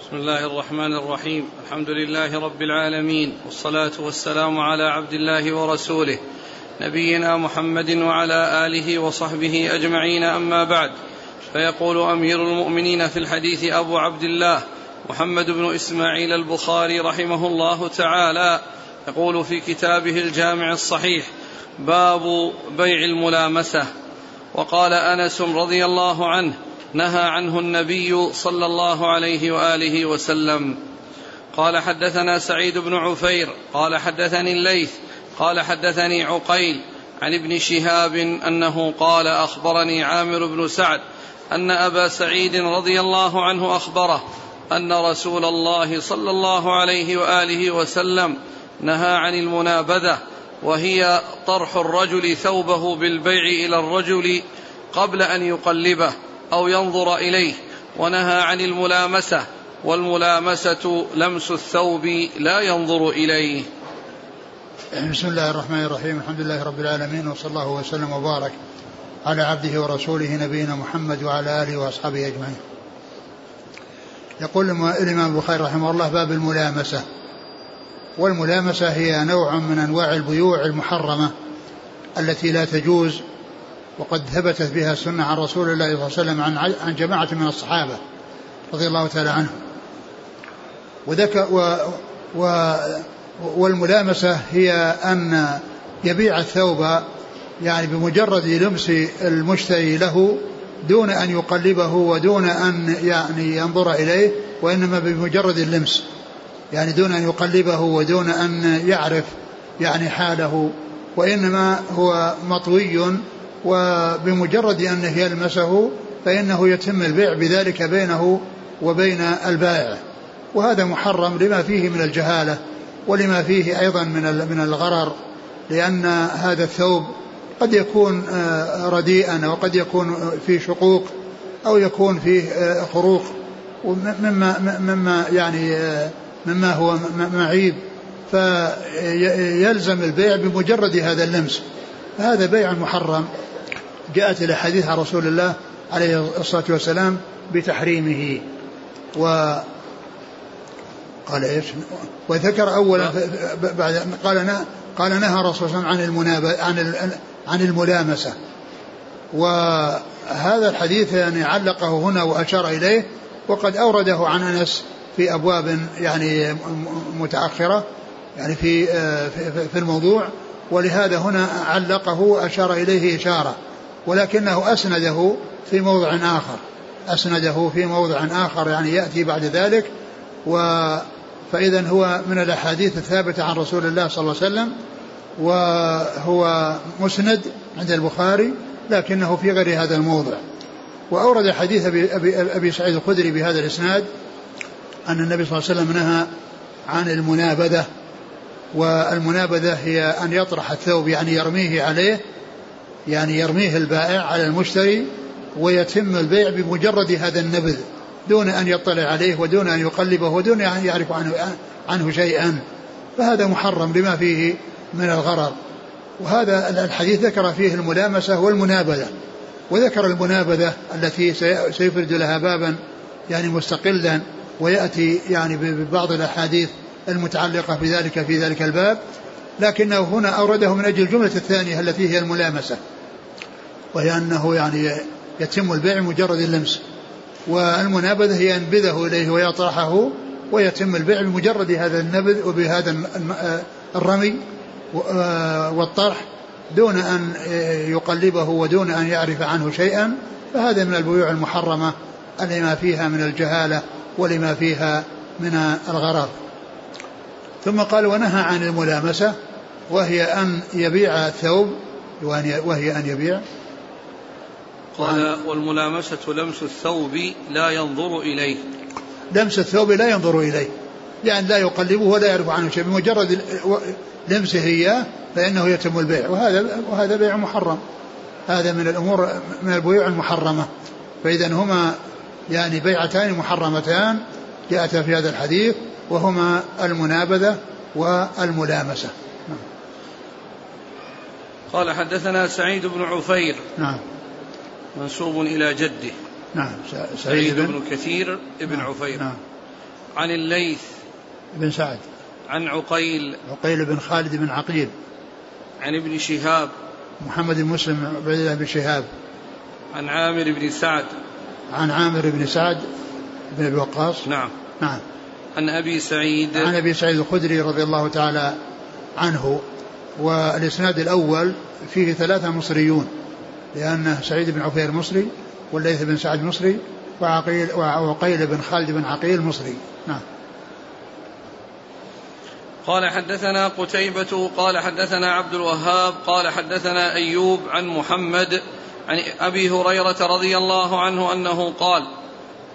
بسم الله الرحمن الرحيم. الحمد لله رب العالمين والصلاة والسلام على عبد الله ورسوله نبينا محمد وعلى آله وصحبه أجمعين أما بعد. فيقول أمير المؤمنين في الحديث أبو عبد الله محمد بن إسماعيل البخاري رحمه الله تعالى يقول في كتابه الجامع الصحيح باب بيع الملامسة. وقال أنس رضي الله عنه نهى عنه النبي صلى الله عليه وآله وسلم. قال حدثنا سعيد بن عفير قال حدثني الليث قال حدثني عقيل عن ابن شهاب أنه قال أخبرني عامر بن سعد أن أبا سعيد رضي الله عنه أخبره أن رسول الله صلى الله عليه وآله وسلم نهى عن المنابذة وهي طرح الرجل ثوبه بالبيع إلى الرجل قبل أن يقلبه. أو ينظر إليه ونهى عن الملامسة والملامسة لمس الثوب لا ينظر إليه. بسم الله الرحمن الرحيم. الحمد لله رب العالمين وصلى الله وسلم وبارك على عبده ورسوله نبينا محمد وعلى آله وأصحابه أجمعين. يقول الإمام البخاري رحمه الله باب الملامسة. والملامسة هي نوع من أنواع البيوع المحرمة التي لا تجوز وقد ثبتت بها السنة عن رسول الله صلى الله عليه وسلم عن عن جماعة من الصحابة رضي الله تعالى عنهم. وذك و و والملامسة هي أن يبيع الثوب يعني بمجرد لمس المشتري له دون أن يقلبه ودون أن يعني ينظر إليه وإنما بمجرد اللمس. يعني دون أن يقلبه ودون أن يعرف يعني حاله. وإنما هو مطوي وبمجرد أنه يلمسه فإنه يتم البيع بذلك بينه وبين البائع. وهذا محرم لما فيه من الجهالة ولما فيه أيضا من من الغرر لأن هذا الثوب قد يكون رديئا وقد يكون فيه شقوق أو يكون فيه خروق مما مما يعني مما هو معيب. فيلزم البيع بمجرد هذا اللمس. هذا بيع محرم. جاءت الاحاديث عن رسول الله عليه الصلاة والسلام بتحريمه. و قال إيش؟ وذكر اولا بعد قال قال نهى الرسول صلى الله عليه وسلم عن عن عن الملامسة. وهذا الحديث يعني علقه هنا وأشار إليه وقد أورده عن أنس في أبواب يعني متأخرة يعني في في الموضوع ولهذا هنا علقه وأشار إليه إشارة. ولكنه أسنده في موضع آخر. أسنده في موضع آخر يعني يأتي بعد ذلك. و فإذا هو من الأحاديث الثابتة عن رسول الله صلى الله عليه وسلم وهو مسند عند البخاري لكنه في غير هذا الموضع. وأورد حديث أبي, أبي, أبي سعيد الخدري بهذا الإسناد أن النبي صلى الله عليه وسلم نهى عن المنابذة والمنابذة هي أن يطرح الثوب يعني يرميه عليه يعني يرميه البائع على المشتري ويتم البيع بمجرد هذا النبذ دون أن يطلع عليه ودون أن يقلبه ودون أن يعرف عنه, عنه شيئا. فهذا محرم لما فيه من الغرر. وهذا الحديث ذكر فيه الملامسة والمنابذة وذكر المنابذة التي سيفرد لها بابا يعني مستقلا ويأتي يعني ببعض الأحاديث المتعلقة بذلك في ذلك الباب. لكنه هنا أورده من أجل الجملة الثانية التي هي الملامسة وهي أنه يعني يتم البيع مجرد اللمس والمنابذة هي ينبذه إليه ويطرحه ويتم البيع بمجرد هذا النبذ وبهذا الرمي والطرح دون أن يقلبه ودون أن يعرف عنه شيئا فهذا من البيوع المحرمة لما فيها من الجهالة ولما فيها من الغرض ثم قال ونهى عن الملامسة وهي أن يبيع الثوب وهي أن يبيع. قال والملامسة لمس الثوب لا ينظر إليه. لمس الثوب لا ينظر إليه يعني لا يقلبه ولا يعرف عنه شيء بمجرد لمسه إياه فإنه يتم البيع. وهذا وهذا بيع محرم. هذا من الأمور من البيوع المحرمة. فإذا هما يعني بيعتان محرمتان جاءتا في هذا الحديث. وهما المنابذة والملامسة. قال حدثنا سعيد بن عفير. نعم. منسوب إلى جده. نعم. سعيد بن كثير ابن نعم. عفير. نعم. عن الليث. بن سعد. عن عقيل. عقيل بن خالد بن عقيل. عن ابن شهاب. محمد بن مسلم عبد الله بن شهاب. عن عامر بن سعد. عن عامر بن سعد بن أبي وقاص. نعم. نعم. عن أبي سعيد. عن أبي سعيد الخدري رضي الله تعالى عنه. والإسناد الأول فيه ثلاثة مصريون لأنه سعيد بن عفير مصري والليث بن سعد مصري وعقيل وعقيل بن خالد بن عقيل مصري. نعم. قال حدثنا قتيبة قال حدثنا عبد الوهاب قال حدثنا أيوب عن محمد عن أبي هريرة رضي الله عنه أنه قال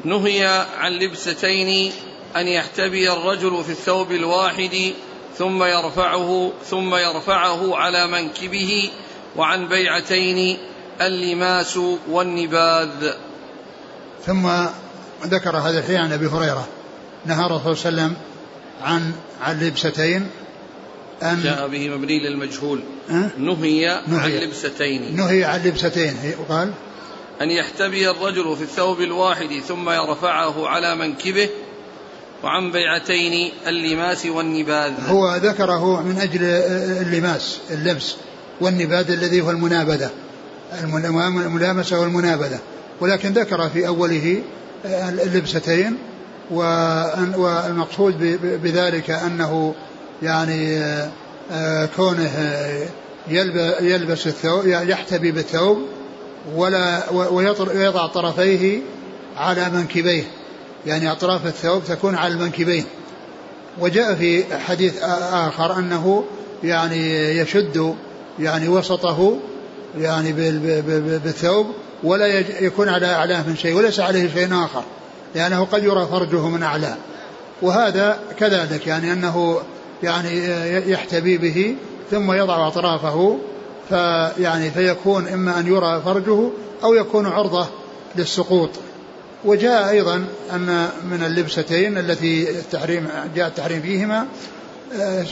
نهي عن لبستين أن يحتبي الرجل في الثوب الواحد ثم يرفعه ثم يرفعه على منكبه وعن بيعتين اللماس والنباذ. ثم ذكر هذا الحين عن أبي هريرة. نهى الرسول صلى الله عليه وسلم عن عن لبستين أن جاء به مبني للمجهول. أه؟ نهي, نهي. عن لبستين. نهي عن لبستين. وقال؟ أن يحتبي الرجل في الثوب الواحد ثم يرفعه على منكبه وعن بيعتين اللماس والنباذ. هو ذكره من أجل اللماس اللبس والنباذ الذي هو المنابذة الملامسة والمنابذة. ولكن ذكر في أوله اللبستين والمقصود بذلك أنه يعني كونه يلبس الثوب يحتبي بالثوب ولا ويضع طرفيه على منكبيه. يعني أطراف الثوب تكون على المنكبين. وجاء في حديث آخر أنه يعني يشد يعني وسطه يعني بالثوب ولا يكون على أعلاه من شيء وليس عليه شيء آخر لأنه قد يرى فرجه من أعلاه. وهذا كذلك يعني أنه يعني يحتبي به ثم يضع أطرافه فيعني فيكون إما أن يرى فرجه أو يكون عرضة للسقوط. وجاء أيضا أن من اللبستين التي التحريم جاء التحريم فيهما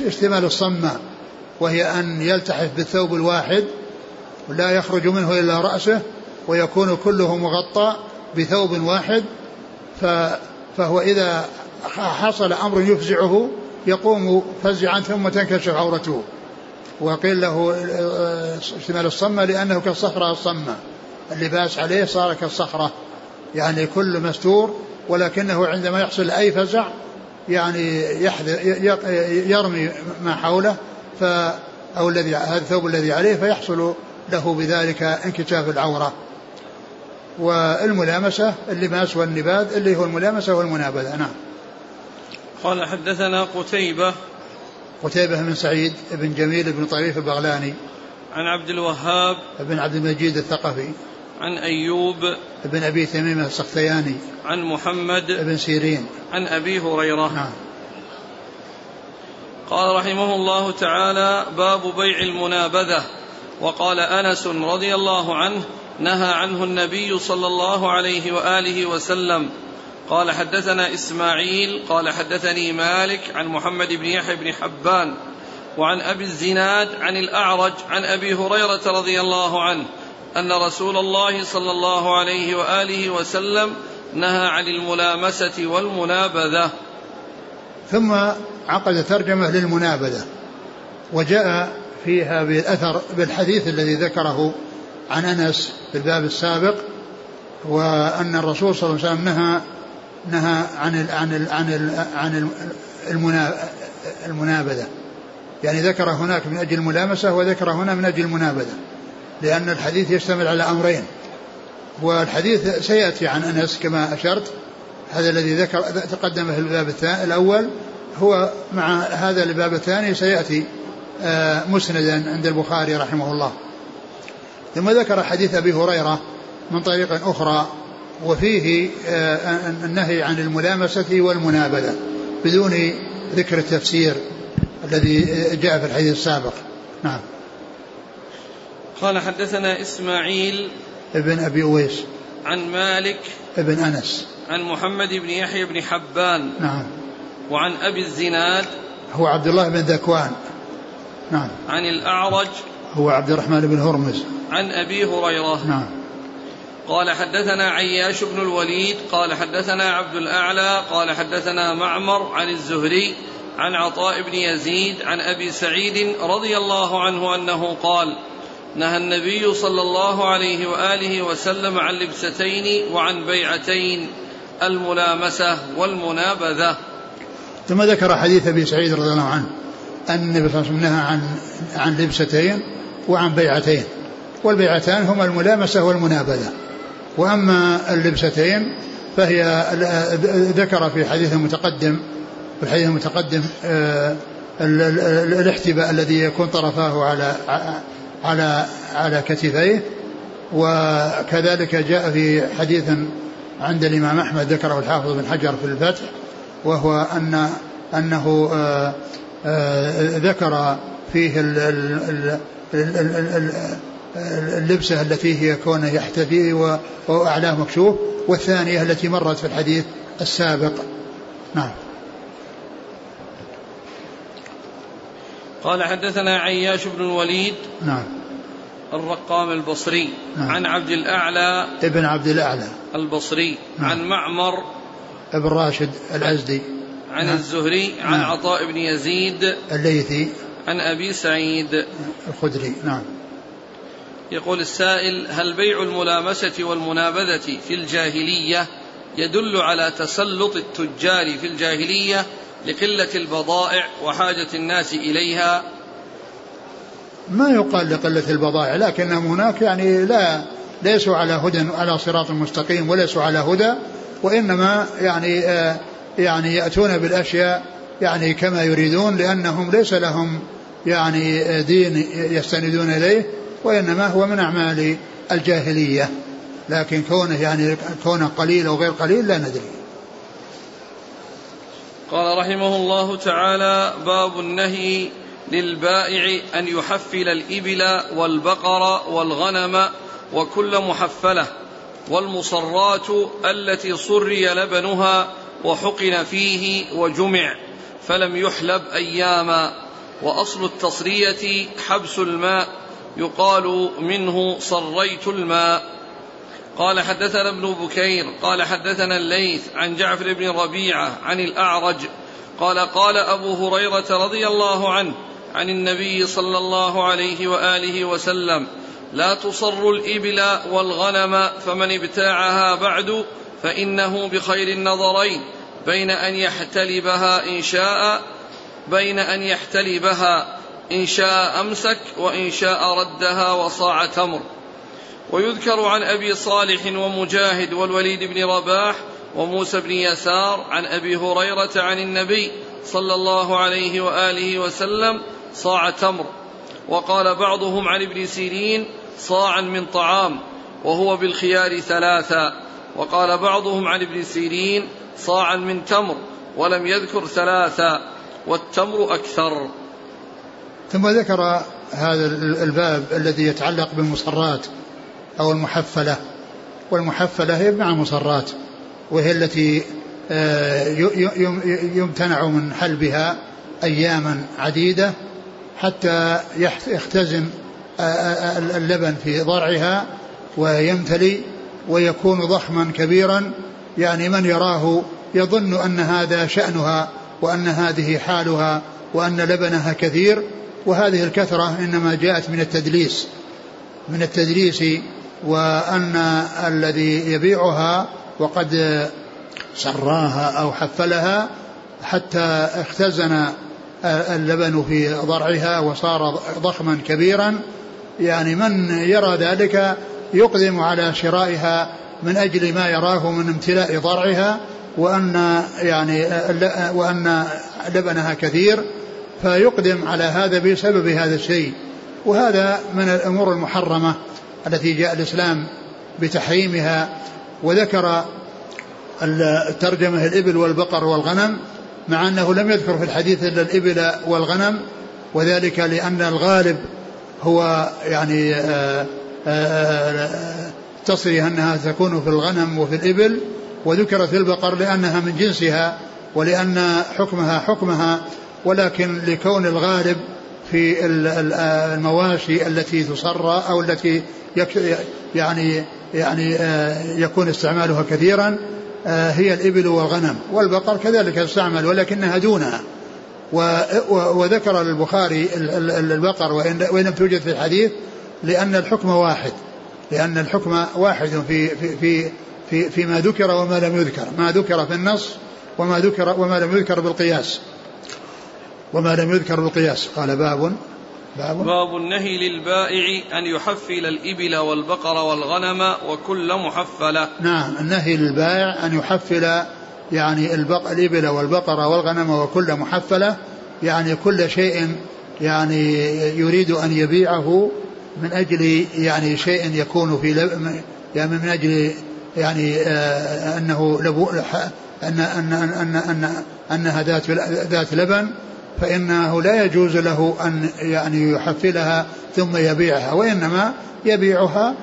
اشتمال الصمة وهي أن يلتحف بالثوب الواحد ولا يخرج منه إلا رأسه ويكون كله مغطى بثوب واحد فهو إذا حصل أمر يفزعه يقوم فزعا ثم تنكشف عورته. وقيل له اشتمال الصمة لأنه كالصخرة الصمة اللباس عليه صار كالصخرة. يعني كل مستور ولكنه عندما يحصل أي فزع يعني يحذر يرمي ما حوله ف أو الذي هذا الثوب الذي عليه فيحصل له بذلك انكشاف العورة. والملامسة اللماس والنباذ اللي هو الملامسة والمنابذة نعم. قال حدثنا قتيبة. قتيبة بن سعيد بن جميل بن طريف البغلاني. عن عبد الوهاب. بن عبد المجيد الثقفي. عن أيوب بن أبي تميم السختياني. عن محمد بن سيرين. عن أبي هريرة. نعم. قال رحمه الله تعالى باب بيع المنابذة. وقال أنس رضي الله عنه نهى عنه النبي صلى الله عليه وآله وسلم. قال حدثنا إسماعيل قال حدثني مالك عن محمد بن يحيى بن حبان وعن أبي الزناد عن الأعرج عن أبي هريرة رضي الله عنه. أن رسول الله صلى الله عليه وآله وسلم نهى عن الملامسة والمنابذة. ثم عقد ترجمة للمنابذة وجاء فيها بالاثر بالحديث الذي ذكره عن أنس في الباب السابق وأن الرسول صلى الله عليه وسلم نهى نهى عن عن عن عن المنابذة. يعني ذكر هناك من أجل الملامسة وذكر هنا من أجل المنابذة. لأن الحديث يشتمل على أمرين. والحديث سيأتي عن أنس كما أشرت. هذا الذي ذكر تقدم في الباب الثاني الأول. هو مع هذا الباب الثاني سيأتي آه، مسندا عند البخاري رحمه الله. ثم ذكر حديث أبي هريرة من طريق أخرى وفيه آه، النهي عن الملامسة والمنابذة بدون ذكر التفسير الذي جاء في الحديث السابق. نعم. قال حدثنا إسماعيل ابن أبي أويس. عن مالك ابن أنس. عن محمد بن يحيى بن حبان. نعم. وعن أبي الزناد. هو عبد الله بن ذكوان. نعم. عن الأعرج. هو عبد الرحمن بن هرمز. عن أبي هريرة. نعم. قال حدثنا عياش بن الوليد. قال حدثنا عبد الأعلى. قال حدثنا معمر عن الزهري. عن عطاء بن يزيد. عن أبي سعيد رضي الله عنه أنه قال نهى النبي صلى الله عليه وآله وسلم عن لبستين وعن بيعتين الملامسة والمنابذة. ثم ذكر حديث أبي سعيد رضي الله عنه أن النبي صلى الله عليه وسلم نهى عن عن لبستين وعن بيعتين. والبيعتان هما الملامسة والمنابذة. وأما اللبستين فهي ذكر في حديث المتقدم في الحديث المتقدم آه، الاحتباء الذي يكون طرفاه على على على كتفيه وكذلك جاء في حديث عند الإمام أحمد ذكره الحافظ بن حجر في الفتح وهو أن أنه آه، آه، ذكر فيه اللبسة التي هي كونه يحتفي وأعلاه مكشوف والثانية التي مرت في الحديث السابق. نعم. قال حدثنا عياش بن الوليد نعم الرقام البصري نعم. عن عبد الأعلى ابن عبد الأعلى البصري نعم. عن معمر ابن راشد الأزدي عن نعم. الزهري عن نعم. عطاء بن يزيد الليثي عن أبي سعيد الخدري نعم يقول السائل هل بيع الملامسة والمنابذة في الجاهلية يدل على تسلط التجار في الجاهلية لقلة البضائع وحاجة الناس إليها. ما يقال لقلة البضائع؟ لكنهم هناك يعني لا ليسوا على هدى على صراط مستقيم وليسوا على هدى وإنما يعني آه يعني يأتون بالأشياء يعني كما يريدون لأنهم ليس لهم يعني دين يستندون إليه وإنما هو من أعمال الجاهلية. لكن كونه يعني كونه قليل أو غير قليل لا ندري. قال رحمه الله تعالى باب النهي للبائع أن يحفل الإبل والبقر والغنم وكل محفلة والمصرات التي صري لبنها وحقن فيه وجمع فلم يحلب أياما. وأصل التصرية حبس الماء يقال منه صريت الماء. قال حدثنا ابن بكير قال حدثنا الليث عن جعفر بن ربيعة عن الأعرج قال قال أبو هريرة رضي الله عنه عن النبي صلى الله عليه وآله وسلم لا تصر الإبل والغنم فمن ابتاعها بعد فإنه بخير النظرين بين أن يحتلبها إن شاء بين أن يحتلبها إن شاء أمسك وإن شاء ردها وصاع تمر. ويذكر عن أبي صالح ومجاهد والوليد بن رباح وموسى بن يسار عن أبي هريرة عن النبي صلى الله عليه وآله وسلم صاع تمر. وقال بعضهم عن ابن سيرين صاعا من طعام وهو بالخيار ثلاثا. وقال بعضهم عن ابن سيرين صاعا من تمر ولم يذكر ثلاثا والتمر أكثر. ثم ذكر هذا الباب الذي يتعلق بالمصرات. أو المحفلة. والمحفلة هي مع المصرات وهي التي آه، يمتنع من حلبها أياما عديدة حتى يختزن آه، آه، اللبن في ضرعها ويمتلي ويكون ضخما كبيرا. يعني من يراه يظن أن هذا شأنها وأن هذه حالها وأن لبنها كثير وهذه الكثرة إنما جاءت من التدليس من التدليس وأن الذي يبيعها وقد سراها أو حفلها حتى اختزن اللبن في ضرعها وصار ضخما كبيرا. يعني من يرى ذلك يقدم على شرائها من أجل ما يراه من امتلاء ضرعها وأن يعني وأن لبنها كثير فيقدم على هذا بسبب هذا الشيء. وهذا من الأمور المحرمة. التي جاء الإسلام بتحريمها وذكر الترجمة الإبل والبقر والغنم مع أنه لم يذكر في الحديث إلا الإبل والغنم وذلك لأن الغالب هو يعني آه، آه، آه، تصري أنها تكون في الغنم وفي الإبل وذكرت البقر لأنها من جنسها ولأن حكمها حكمها ولكن لكون الغالب في المواشي التي تصرى أو التي يعني يعني يكون استعمالها كثيرا هي الإبل والغنم. والبقر كذلك تستعمل ولكنها دونها. وذكر البخاري البقر وإن لم توجد في الحديث لأن الحكم واحد. لأن الحكم واحد في في في في فيما ذكر وما لم يذكر. ما ذكر في النص وما ذكر وما لم يذكر بالقياس. وما لم يذكر بالقياس قال باب باب. باب النهي للبائع أن يحفل الإبل والبقر والغنم وكل محفلة. نعم النهي للبائع أن يحفل يعني البق... الإبل والبقر والغنم وكل محفلة يعني كل شيء يعني يريد أن يبيعه من أجل يعني شيء يكون في لب... يعني من أجل يعني آه أنه لبو... أن أن أن أن أنها ذات ذات لبن فإنه لا يجوز له أن يعني يحفلها ثم يبيعها وإنما يبيعها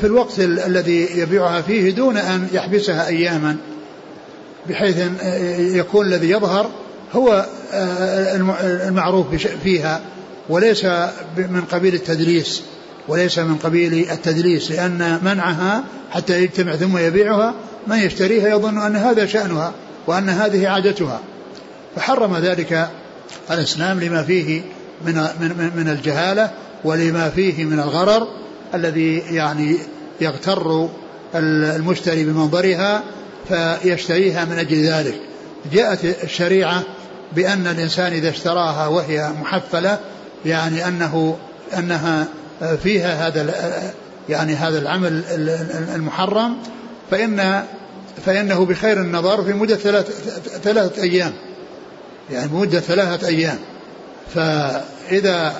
في الوقت الذي يبيعها فيه دون أن يحبسها أياما بحيث يكون الذي يظهر هو المعروف فيها وليس من قبيل التدليس وليس من قبيل التدليس لأن منعها حتى يجتمع ثم يبيعها من يشتريها يظن أن هذا شأنها وأن هذه عادتها. فحرم ذلك الإسلام لما فيه من من من الجهالة ولما فيه من الغرر الذي يعني يغتر المشتري بمنظرها فيشتريها من أجل ذلك. جاءت الشريعة بأن الإنسان إذا اشتراها وهي محفلة يعني أنه أنها فيها هذا يعني هذا العمل المحرم فإن فإنه بخير النظر في مدة ثلاثة, ثلاثة أيام. يعني مدة ثلاثة أيام. فإذا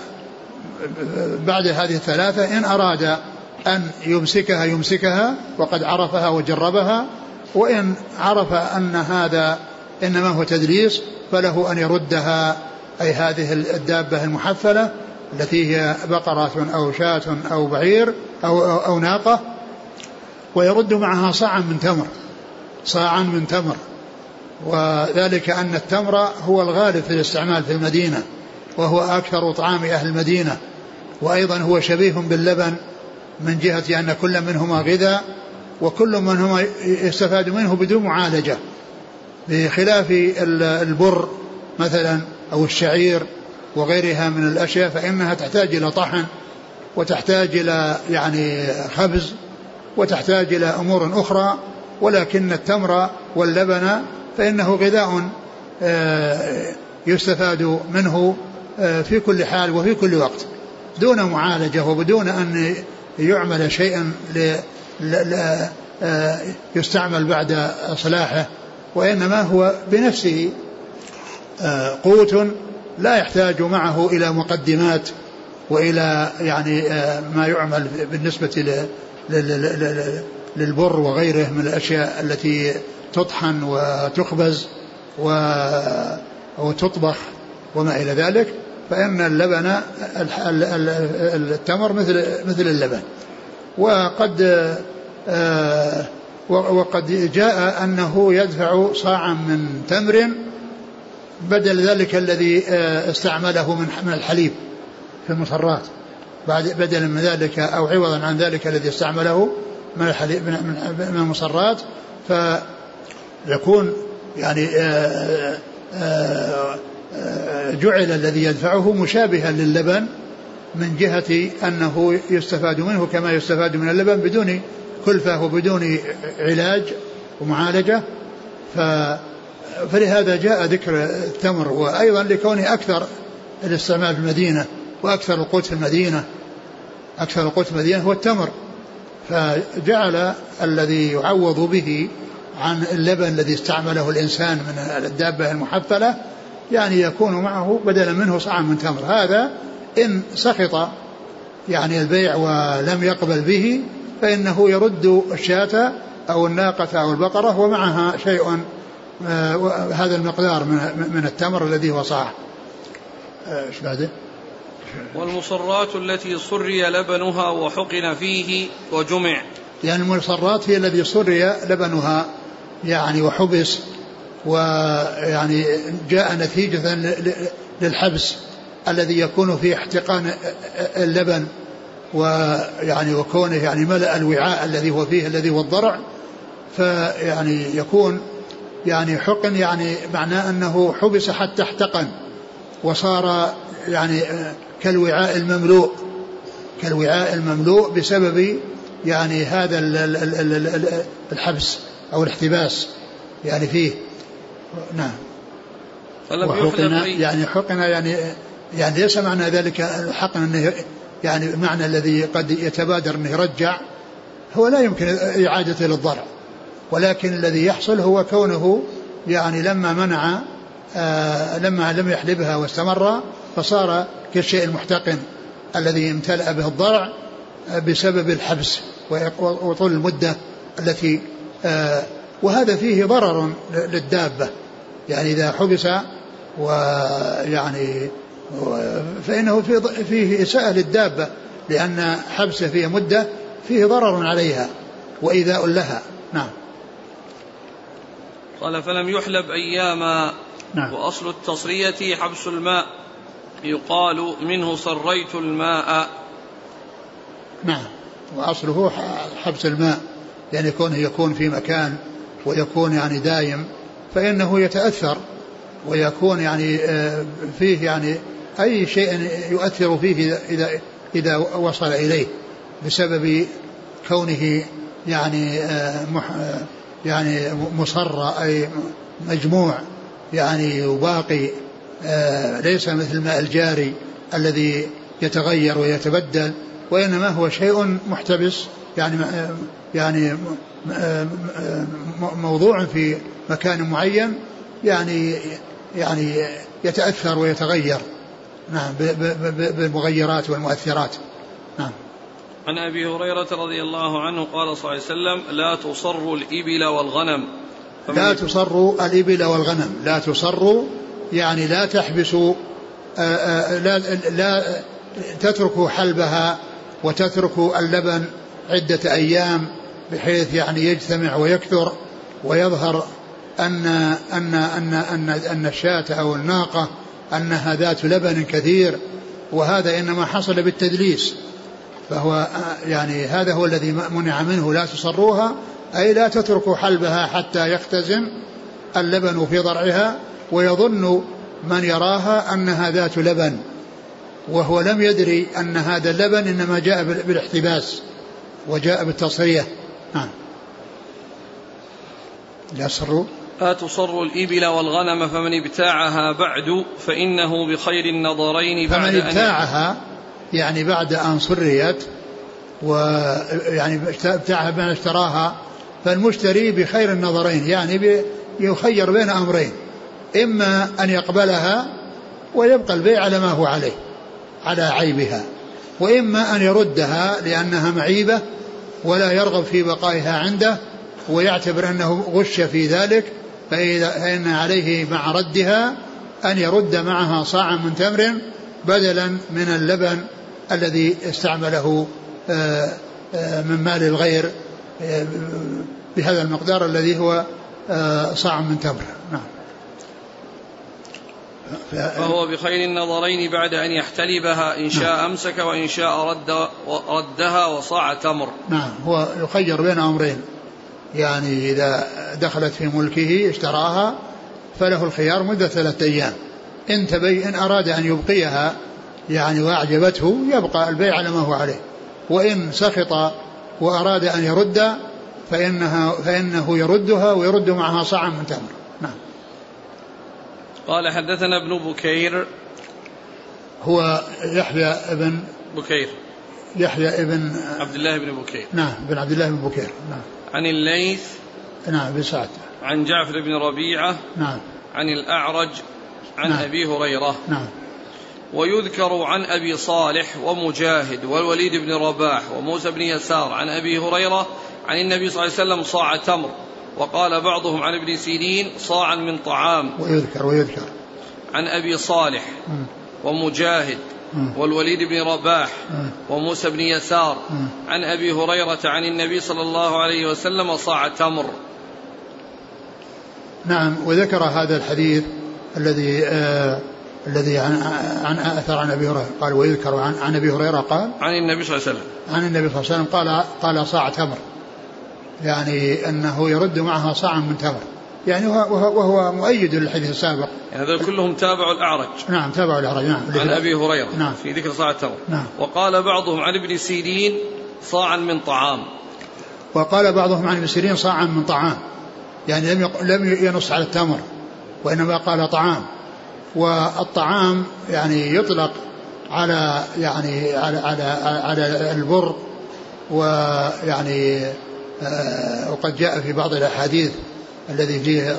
بعد هذه الثلاثة إن أراد أن يمسكها يمسكها وقد عرفها وجربها وإن عرف أن هذا إنما هو تدليس فله أن يردها أي هذه الدابة المحفلة التي هي بقرة أو شاة أو بعير أو, أو, أو ناقة ويرد معها صاعا من تمر صاعا من تمر. وذلك أن التمر هو الغالب في الاستعمال في المدينة وهو أكثر طعام أهل المدينة وأيضا هو شبيه باللبن من جهة أن كل منهما غذاء وكل منهما يستفاد منه بدون معالجة. بخلاف البر مثلا أو الشعير وغيرها من الأشياء فإنها تحتاج إلى طحن وتحتاج إلى يعني خبز وتحتاج إلى أمور أخرى ولكن التمر واللبن فإنه غذاء آه، يستفاد منه آه، في كل حال وفي كل وقت. دون معالجة وبدون أن يعمل شيئا آه، يستعمل بعد صلاحه وإنما هو بنفسه قوت لا يحتاج معه إلى مقدمات وإلى يعني ما يعمل بالنسبة للبر وغيره من الأشياء التي تطحن وتخبز وتطبخ وما إلى ذلك فإن اللبن التمر مثل مثل اللبن. وقد آه، وقد جاء أنه يدفع صاعا من تمر بدل ذلك الذي آه، استعمله من الحليب في المصرات. بعد بدلا من ذلك أو عوضا عن ذلك الذي استعمله من الحليب من المصرات. ف يكون يعني آه، آه، آه، جعل الذي يدفعه مشابها للبن من جهة أنه يستفاد منه كما يستفاد من اللبن بدون كلفة وبدون علاج ومعالجة. ف فلهذا جاء ذكر التمر وأيضا لكونه أكثر الاستعمال في المدينة وأكثر القوت في المدينة أكثر القوت في المدينة هو التمر. فجعل الذي يعوض به عن اللبن الذي استعمله الإنسان من الدابة المحفلة يعني يكون معه بدلا منه صاع من تمر. هذا إن سخط يعني البيع ولم يقبل به فإنه يرد الشاة أو الناقة أو البقرة ومعها شيء آه هذا المقدار من, التمر الذي هو صاع. آه، إيش بعده؟ والمصرات التي صري لبنها وحقن فيه وجمع. يعني المصرات هي الذي صري لبنها. يعني وحبس ويعني جاء نتيجة للحبس الذي يكون في احتقان اللبن ويعني وكونه يعني ملأ الوعاء الذي هو فيه الذي هو الضرع. فيعني يكون يعني حقن يعني معناه أنه حبس حتى احتقن وصار يعني كالوعاء المملوء كالوعاء المملوء بسبب يعني هذا الحبس. أو الاحتباس يعني فيه. نعم. فلم وحقن يعني حقن يعني يعني ليس معنى ذلك حقن إنه يعني المعنى الذي قد يتبادر إنه يرجع. هو لا يمكن اعادته للضرع ولكن الذي يحصل هو كونه يعني لما منع آه لما لم يحلبها واستمر فصار كالشيء المحتقن الذي امتلأ به الضرع آه بسبب الحبس وطول المدة التي وهذا فيه ضرر للدابة. يعني إذا حبس ويعني فإنه فيه إساءة للدابة لأن حبسه فيه مدة فيه ضرر عليها وإيذاء لها. نعم. قال فلم يحلب أياما نعم. وأصل التصرية حبس الماء. يقال منه صريت الماء. نعم. وأصله حبس الماء. يعني كونه يكون في مكان ويكون يعني دايم فإنه يتأثر ويكون يعني آه، فيه يعني أي شيء يؤثر فيه إذا إذا وصل إليه بسبب كونه يعني آه، آه، يعني مصر أي مجموع يعني وباقي ليس مثل الماء الجاري الذي يتغير ويتبدل وإنما هو شيء محتبس يعني يعني موضوع في مكان معين يعني يعني يتأثر ويتغير. نعم بالمغيرات والمؤثرات. نعم. عن أبي هريرة رضي الله عنه قال صلى الله عليه وسلم لا تصروا الإبل والغنم. لا تصروا الإبل والغنم. لا تصروا يعني لا تحبسوا لا لا تتركوا حلبها وتتركوا اللبن عدة أيام بحيث يعني يجتمع ويكثر ويظهر أن أن أن أن أن الشاة أو الناقة أنها ذات لبن كثير وهذا إنما حصل بالتدليس. فهو يعني هذا هو الذي منع منه لا تصروها أي لا تتركوا حلبها حتى يختزن اللبن في ضرعها ويظن من يراها أنها ذات لبن وهو لم يدري أن هذا اللبن إنما جاء بالإحتباس. وجاء بالتصرية نعم. لا صروا لا تصر الإبل والغنم فمن ابتاعها بعد فإنه بخير النظرين بعد فمن ابتاعها يعني بعد أن صريت ويعني ابتاعها بمن اشتراها فالمشتري بخير النظرين يعني يخير بين أمرين. إما أن يقبلها ويبقى البيع على ما هو عليه على عيبها. وإما أن يردها لأنها معيبة ولا يرغب في بقائها عنده ويعتبر أنه غش في ذلك فإذا فإن عليه مع ردها أن يرد معها صاعا من تمر بدلا من اللبن الذي استعمله آه، آه، من مال الغير آه، بهذا المقدار الذي هو صاع من تمر. نعم. فهو بخير النظرين بعد أن يحتلبها إن شاء نعم. أمسك وإن شاء رد ردها وصاع تمر. نعم هو يخير بين أمرين. يعني إذا دخلت في ملكه اشتراها فله الخيار مدة ثلاثة أيام. إن تبي إن أراد أن يبقيها يعني وأعجبته يبقى البيع على ما هو عليه. وإن سخط وأراد أن يرد فإنها فإنه يردها ويرد معها صاعا من تمر. قال حدثنا ابن بكير. هو يحيى ابن بكير. يحيى ابن عبد الله بن بكير. نعم بن عبد الله بن بكير نعم. عن الليث. نعم بن سعد. عن جعفر بن ربيعة. نعم. عن الأعرج. عن نعم. أبي هريرة. نعم. ويذكر عن أبي صالح ومجاهد والوليد بن رباح وموسى بن يسار عن أبي هريرة عن النبي صلى الله عليه وسلم صاع تمر. وقال بعضهم عن ابن سيرين صاعا من طعام. ويذكر ويذكر. عن أبي صالح ومجاهد والوليد بن رباح وموسى بن يسار. عن أبي هريرة عن النبي صلى الله عليه وسلم صاع تمر. نعم وذكر هذا الحديث الذي آه الذي عن عن أثر عن أبي هريرة. قال ويذكر عن عن أبي هريرة قال عن النبي صلى الله عليه وسلم. عن النبي صلى الله عليه وسلم قال قال صاع تمر. يعني أنه يرد معها صاعا من تمر يعني وهو, وهو مؤيد للحديث السابق. يعني هذول كلهم تابعوا الأعرج. نعم تابعوا الأعرج. نعم عن أبي هريرة. نعم. في ذكر صاع التمر نعم. وقال بعضهم عن ابن سيرين صاعا من طعام. وقال بعضهم عن ابن سيرين صاعا من طعام. يعني لم لم ينص على التمر وإنما قال طعام. والطعام يعني يطلق على يعني على على على البر ويعني وقد جاء في بعض الأحاديث الذي فيه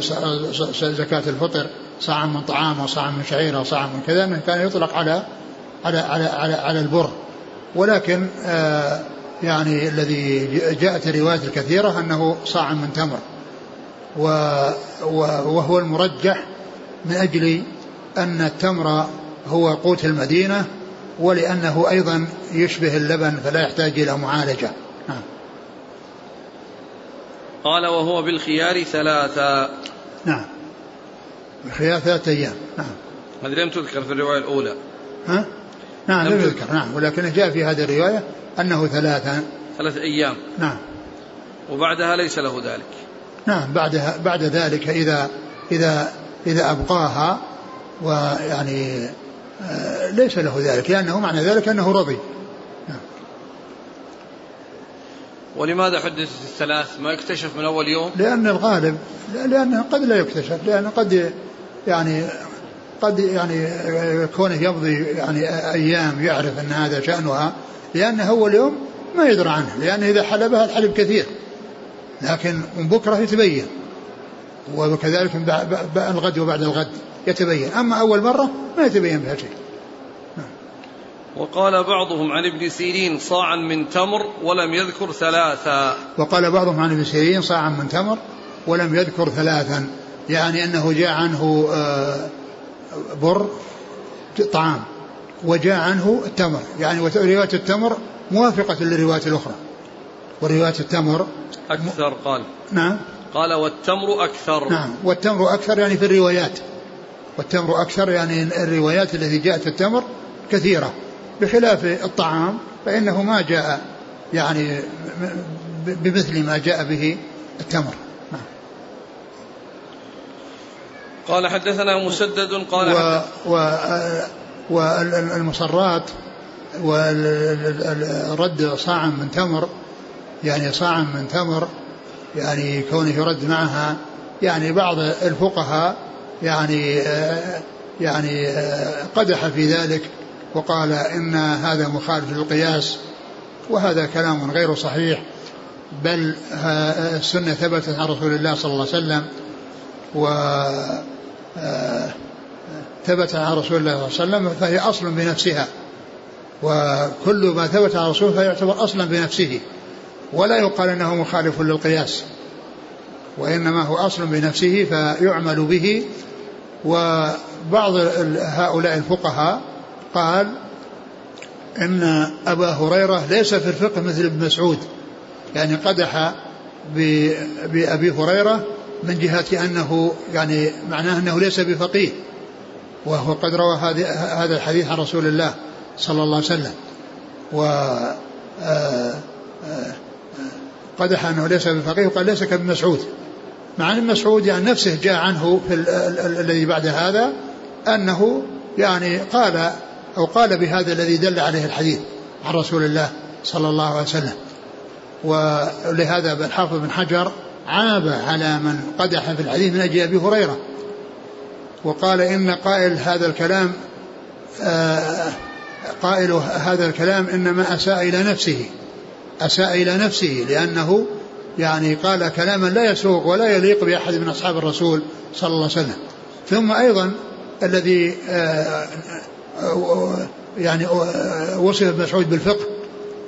زكاة الفطر صاع من طعام وصاع من شعير وصاع من كذا انه كان يطلق على على على على, على البر. ولكن آه يعني الذي جاءت الروايات الكثيرة أنه صاع من تمر. وهو المرجح من أجل أن التمر هو قوت المدينة ولأنه أيضا يشبه اللبن فلا يحتاج إلى معالجة. نعم. قال وهو بالخيار ثلاثة. نعم. بالخيار ثلاثة أيام. نعم. هذه لم تذكر في الرواية الأولى. ها؟ نعم لم يذكر. نعم ولكن جاء في هذه الرواية أنه ثلاثة. ثلاثة أيام. نعم. وبعدها ليس له ذلك. نعم بعدها بعد ذلك إذا إذا إذا أبقاها ويعني آه، ليس له ذلك لأنه معنى ذلك أنه رضي. ولماذا حدثت الثلاث؟ ما يكتشف من أول يوم؟ لأن الغالب لأنه قد لا يكتشف لأنه قد يعني قد يعني كونه يمضي يعني أيام يعرف أن هذا شأنها لأنه أول يوم ما يدرى عنه لأنه إذا حلبها الحلب كثير. لكن من بكرة يتبين وكذلك الغد وبعد الغد يتبين. أما أول مرة ما يتبين بها شيء. وقال بعضهم عن ابن سيرين صاعا من تمر ولم يذكر ثلاثا. وقال بعضهم عن ابن سيرين صاعا من تمر ولم يذكر ثلاثا يعني أنه جاء عنه آه، بر طعام وجاء عنه التمر يعني رواية التمر موافقة للرواية الأخرى. ورواية التمر أكثر قال. نعم. قال والتمر أكثر. نعم. والتمر أكثر يعني في الروايات. والتمر أكثر يعني الروايات التي جاءت التمر كثيرة. بخلاف الطعام فإنه ما جاء يعني بمثل ما جاء به التمر نعم. قال حدثنا مسدد قال و و والمصرات والرد صاع من تمر يعني صاع من تمر يعني كونه يرد معها يعني بعض الفقهاء يعني يعني قدح في ذلك وقال إن هذا مخالف للقياس وهذا كلام غير صحيح بل السنة ثبتت عن رسول الله صلى الله عليه وسلم و آه، ثبت عن رسول الله صلى الله عليه وسلم فهي أصل بنفسها وكل ما ثبت عن رسول فيعتبر أصلا بنفسه ولا يقال أنه مخالف للقياس وإنما هو أصل بنفسه فيعمل به وبعض هؤلاء الفقهاء قال إن أبا هريرة ليس في الفقه مثل ابن مسعود يعني قدح بأبي هريرة من جهة أنه يعني معناه أنه ليس بفقيه وهو قد روى هذا الحديث عن رسول الله صلى الله عليه وسلم. و آه، آه، قدح أنه ليس بفقيه وقال ليس كابن مسعود. مع أن مسعود يعني نفسه جاء عنه في الذي بعد هذا أنه يعني قال أو قال بهذا الذي دل عليه الحديث عن رسول الله صلى الله عليه وسلم. ولهذا الحافظ بن حجر عاب على من قدح في الحديث من أجل أبي هريرة. وقال إن قائل هذا الكلام آه، قائل هذا الكلام إنما أساء إلى نفسه. أساء إلى نفسه لأنه يعني قال كلاما لا يسوق ولا يليق بأحد من أصحاب الرسول صلى الله عليه وسلم. ثم أيضا الذي آه، يعني وصف ابن مسعود بالفقه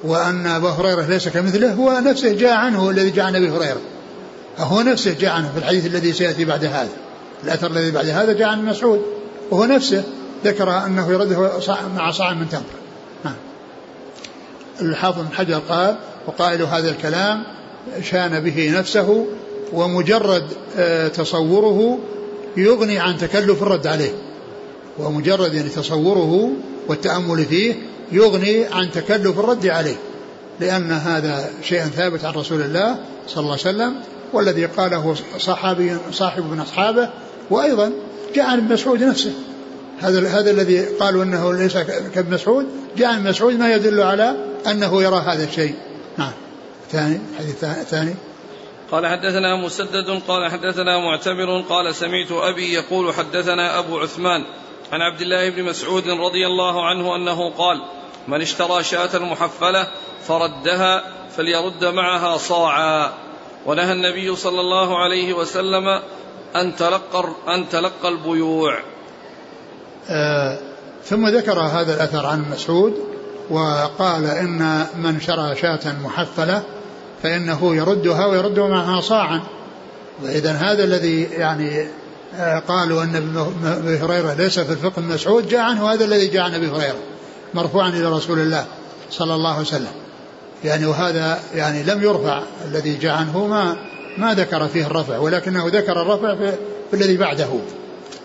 وأن أبا هريرة ليس كمثله هو نفسه جاء عنه الذي جاء عن أبي هريرة. هو نفسه جاء عنه في الحديث الذي سيأتي بعد هذا الأثر الذي بعد هذا جاء عن مسعود. وهو نفسه ذكر أنه يرده مع صاع من تمر. نعم. الحافظ بن حجر قال وقائل هذا الكلام شان به نفسه ومجرد آه، تصوره يغني عن تكلف الرد عليه. ومجرد يعني تصوره والتأمل فيه يغني عن تكلف الرد عليه لأن هذا شيء ثابت عن رسول الله صلى الله عليه وسلم والذي قاله صحابي صاحب من أصحابه وأيضا جاء عن ابن مسعود نفسه. هذا هذا الذي قالوا إنه ليس كابن مسعود جاء عن مسعود ما يدل على أنه يرى هذا الشيء. نعم. ثاني الحديث الثاني قال حدثنا مسدد قال حدثنا معتمر قال سمعت أبي يقول حدثنا أبو عثمان عن عبد الله بن مسعود رضي الله عنه أنه قال من اشترى شاة محفلة فردها فليرد معها صاعا ونهى النبي صلى الله عليه وسلم أن تلقى أن تلقى البيوع. آه ثم ذكر هذا الأثر عن مسعود وقال إن من شرى شاة محفلة فإنه يردها ويرد معها صاعا وإذا هذا الذي يعني قالوا أن ابن هريرة ليس في الفقه مسعود جاء عنه هذا الذي جاء عن أبي هريرة مرفوعا إلى رسول الله صلى الله عليه وسلم. يعني وهذا يعني لم يرفع الذي جاء عنه ما ما ذكر فيه الرفع ولكنه ذكر الرفع في, في الذي بعده.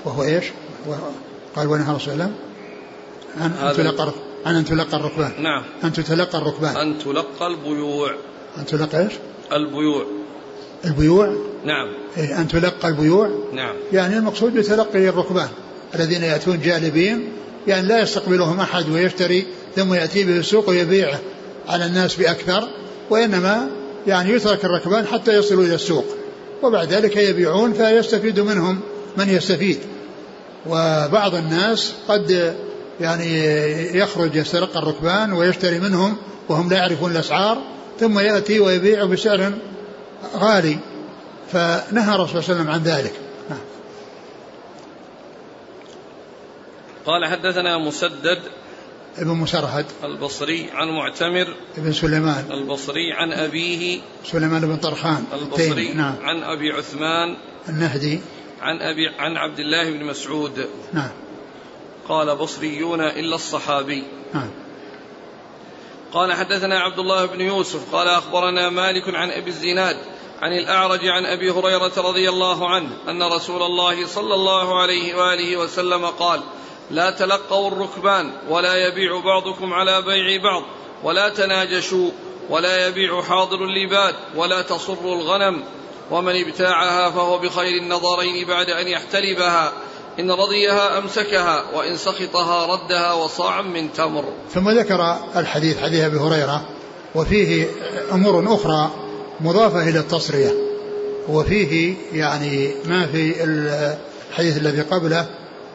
وهو إيش؟ قال ونهى رسول الله. عن أن تلقى عن أن تلقى الركبان. نعم. أن تتلقى الركبان. أن تلقى البيوع. أن تلقى إيش؟ البيوع. البيوع. نعم. إيه أن تلقى البيوع. نعم. يعني المقصود بتلقي الركبان الذين يأتون جالبين. يعني لا يستقبلهم أحد ويشتري ثم يأتي به السوق ويبيعه على الناس بأكثر وإنما يعني يترك الركبان حتى يصلوا إلى السوق. وبعد ذلك يبيعون فيستفيد منهم من يستفيد. وبعض الناس قد يعني يخرج يسترق الركبان ويشتري منهم وهم لا يعرفون الأسعار ثم يأتي ويبيع بسعر غالي. فنهى الرسول صلى الله عليه وسلم عن ذلك. نعم. قال حدثنا مسدد ابن مسرهد. البصري عن معتمر ابن سليمان. البصري عن أبيه سليمان بن طرخان البصري نعم. عن أبي عثمان النهدي. عن أبي عن عبد الله بن مسعود. نعم. قال بصريون إلا الصحابي. نعم. قال حدثنا عبد الله بن يوسف قال أخبرنا مالك عن أبي الزناد عن الأعرج عن أبي هريرة رضي الله عنه أن رسول الله صلى الله عليه وآله وسلم قال لا تلقوا الركبان ولا يبيع بعضكم على بيع بعض ولا تناجشوا ولا يبيع حاضر اللباد ولا تصروا الغنم ومن ابتاعها فهو بخير النظرين بعد أن يحتلبها إن رضيها أمسكها وإن سخطها ردها وصاعا من تمر. ثم ذكر الحديث حديث أبي هريرة وفيه أمور أخرى مضافة إلى التصرية وفيه يعني ما في الحديث الذي قبله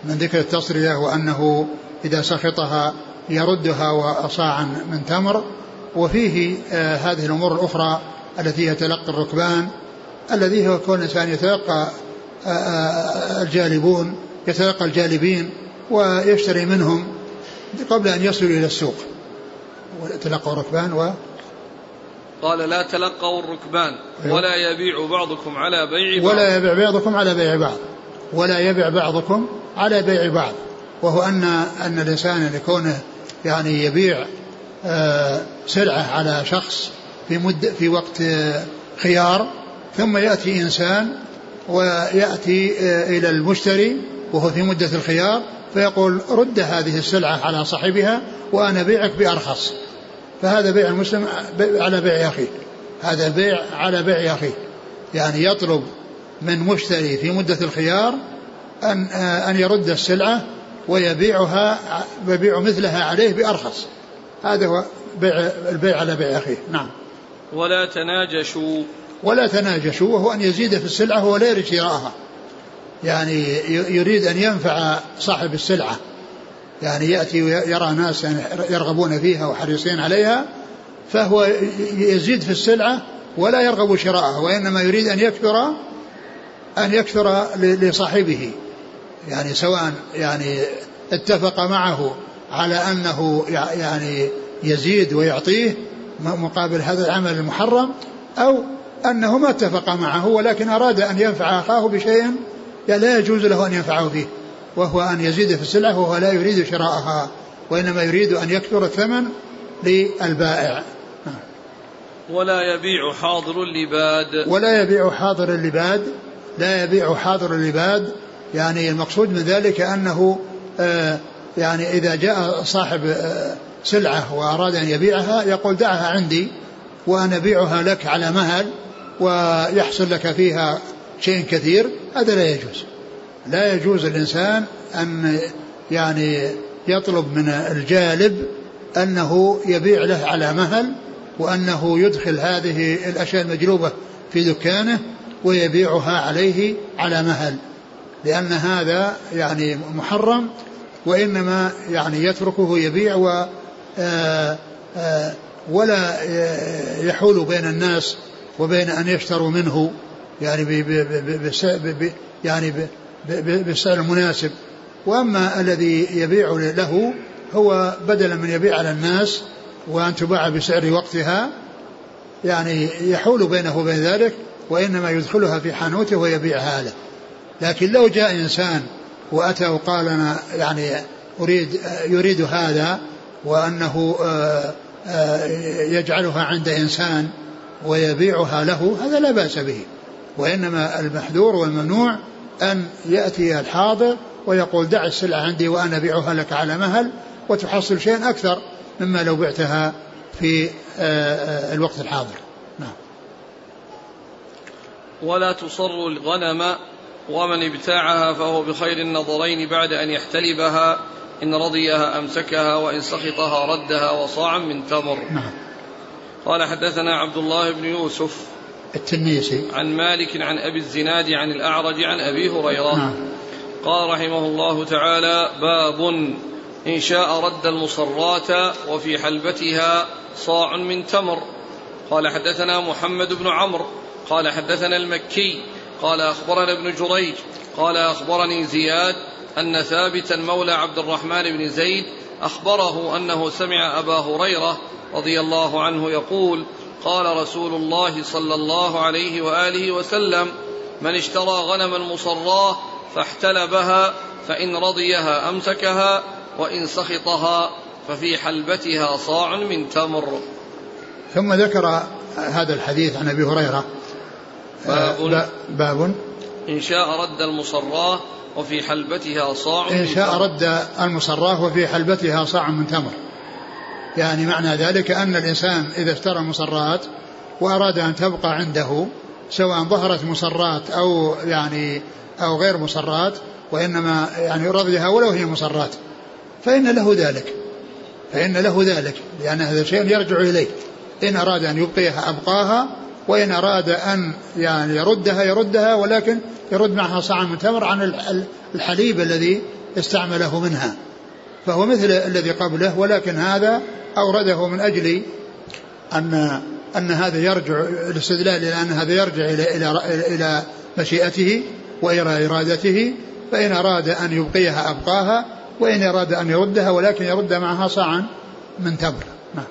من ذكر التصرية وأنه إذا سخطها يردها وأصاعا من تمر. وفيه آه هذه الأمور الأخرى التي يتلقى الركبان الذي هو كون الإنسان يتلقى آه, آه، الجالبون يتلقى الجالبين ويشتري منهم قبل أن يصلوا إلى السوق. تلقوا الركبان و قال لا تلقوا الركبان أيوه. ولا يبيع بعضكم على بيع بعض. ولا يبيع بعضكم على بيع بعض. ولا يبيع بعضكم على بيع بعض. وهو أن أن الإنسان لكونه يعني يبيع آه، سلعة على شخص في مد في وقت آه، خيار ثم يأتي إنسان ويأتي آه، إلى المشتري وهو في مدة الخيار فيقول رد هذه السلعة على صاحبها وأنا بيعك بأرخص. فهذا بيع المسلم على بيع أخيه هذا بيع على بيع أخيه يعني يطلب من مشتري في مدة الخيار أن أن يرد السلعة ويبيعها ويبيع مثلها عليه بأرخص. هذا هو بيع البيع على بيع أخيه نعم. ولا تناجشوا. ولا تناجشوا وهو أن يزيد في السلعة وهو لا يريد شراءها. يعني يريد أن ينفع صاحب السلعة. يعني يأتي ويرى ناس يرغبون فيها وحريصين عليها فهو يزيد في السلعة ولا يرغب شراءها وإنما يريد أن يكثر أن يكثر لصاحبه. يعني سواء يعني اتفق معه على أنه يعني يزيد ويعطيه مقابل هذا العمل المحرم أو أنه ما اتفق معه ولكن أراد أن ينفع أخاه بشيء لا يجوز له أن ينفعه فيه. وهو أن يزيد في السلعة وهو لا يريد شراءها وإنما يريد أن يكثر الثمن للبائع. ولا يبيع حاضر اللباد. ولا يبيع حاضر اللباد. لا يبيع حاضر اللباد يعني المقصود من ذلك أنه آه، يعني إذا جاء صاحب آه، سلعة وأراد أن يبيعها يقول دعها عندي وأنا أبيعها لك على مهل ويحصل لك فيها شيء كثير هذا لا يجوز. لا يجوز الإنسان أن يعني يطلب من الجالب أنه يبيع له على مهل وأنه يدخل هذه الأشياء المجلوبة في دكانه ويبيعها عليه على مهل لأن هذا يعني محرم وإنما يعني يتركه يبيع و آه، آه، ولا يحول بين الناس وبين أن يشتروا منه يعني يعني بالسعر المناسب وأما الذي يبيع له هو بدلا من يبيع على الناس وأن تباع بسعر وقتها يعني يحول بينه وبين ذلك وإنما يدخلها في حانوته ويبيعها له لكن لو جاء إنسان وأتى وقال أنا يعني أريد يريد هذا وأنه آه، آه، يجعلها عند إنسان ويبيعها له هذا لا بأس به. وإنما المحذور والممنوع أن يأتي الحاضر ويقول دع السلعة عندي وأنا أبيعها لك على مهل وتحصل شيئا أكثر مما لو بعتها في آه، الوقت الحاضر. نعم. ولا تصر الغنم ومن ابتاعها فهو بخير النظرين بعد أن يحتلبها إن رضيها أمسكها وإن سخطها ردها وصاعا من تمر. نعم. قال حدثنا عبد الله بن يوسف التنيسي عن مالك عن أبي الزناد عن الأعرج عن أبي هريرة. نعم. قال رحمه الله تعالى باب إن شاء رد المصرات وفي حلبتها صاع من تمر. قال حدثنا محمد بن عمرو. قال حدثنا المكي. قال أخبرنا ابن جريج. قال أخبرني زياد أن ثابتا مولى عبد الرحمن بن زيد أخبره أنه سمع أبا هريرة رضي الله عنه يقول قال رسول الله صلى الله عليه وآله وسلم من اشترى غنما مصراه فاحتلبها فإن رضيها أمسكها وإن سخطها ففي حلبتها صاع من تمر. ثم ذكر هذا الحديث عن أبي هريرة. باب, باب. إن شاء رد المصراه وفي حلبتها صاع إن شاء رد المصراه وفي حلبتها صاع من تمر. يعني معنى ذلك أن الإنسان إذا اشترى مصرات وأراد أن تبقى عنده سواء ظهرت مصرات أو يعني أو غير مصرات وإنما يعني رضيها ولو هي مصرات فإن له ذلك فإن له ذلك لأن هذا شيء يرجع إليه. إن أراد أن يبقيها أبقاها وإن أراد أن يعني يردها يردها ولكن يرد معها صاع من تمر عن الحليب الذي استعمله منها. فهو مثل الذي قبله ولكن هذا أورده من أجل أن أن هذا يرجع الاستدلال إلى أن هذا يرجع إلى إلى إلى مشيئته وإلى إرادته فإن أراد أن يبقيها أبقاها وإن أراد أن يردها ولكن يرد معها صاعا من تمر. نعم.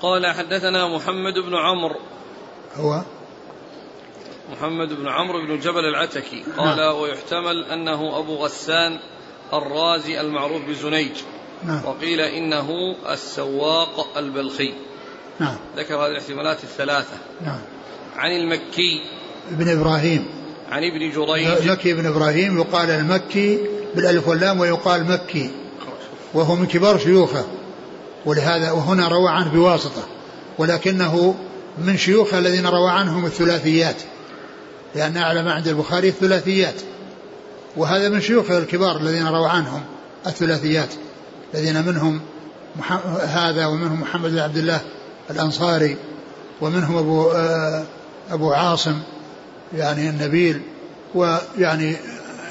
قال حدثنا محمد بن عمرو. هو؟ محمد بن عمرو بن جبل العتكي. قال نعم. ويحتمل أنه أبو غسان الرازي المعروف بزنيج. نعم. وقيل إنه السواق البلخي. نعم. ذكر هذه الاحتمالات الثلاثة. نعم. عن المكي. ابن إبراهيم. عن ابن جريج. مكي بن إبراهيم يقال المكي بالألف واللام ويقال مكي. وهو من كبار شيوخه. ولهذا وهنا روى عنه بواسطة. ولكنه من شيوخه الذين روى عنهم الثلاثيات. لأن أعلى ما عند البخاري الثلاثيات. وهذا من شيوخه الكبار الذين روى عنهم الثلاثيات. الذين منهم هذا ومنهم محمد بن عبد الله الأنصاري ومنهم أبو آه، أبو عاصم يعني النبيل ويعني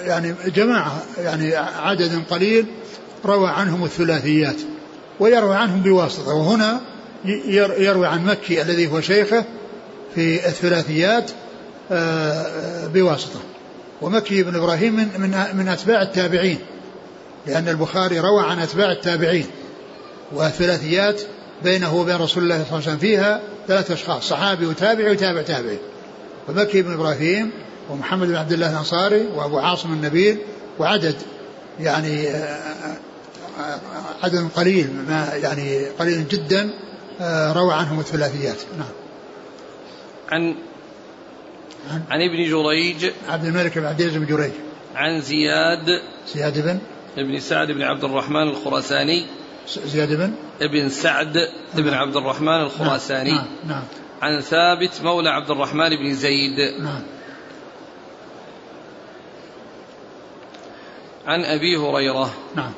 يعني جماعة يعني عدد قليل روى عنهم الثلاثيات. ويروي عنهم بواسطة. وهنا يروي عن مكي الذي هو شيخه في الثلاثيات بواسطة. ومكي بن إبراهيم من, من, من أتباع التابعين لأن البخاري روى عن أتباع التابعين. والثلاثيات بينه وبين رسول الله صلى الله عليه وسلم فيها ثلاثة أشخاص صحابي وتابعي وتابع تابعي فمكي بن إبراهيم ومحمد بن عبد الله الأنصاري وأبو عاصم النبيل وعدد يعني آه، آه، عدد قليل ما يعني قليل جدا روى عنهم الثلاثيات. نعم. عن عن ابن جريج عبد الملك بن عبد العزيز بن جريج عن زياد زياد بن ابن سعد بن عبد الرحمن الخراساني زياد بن ابن سعد بن نعم. عبد الرحمن الخراساني نعم. نعم. عن ثابت مولى عبد الرحمن بن زيد نعم. عن أبي هريرة نعم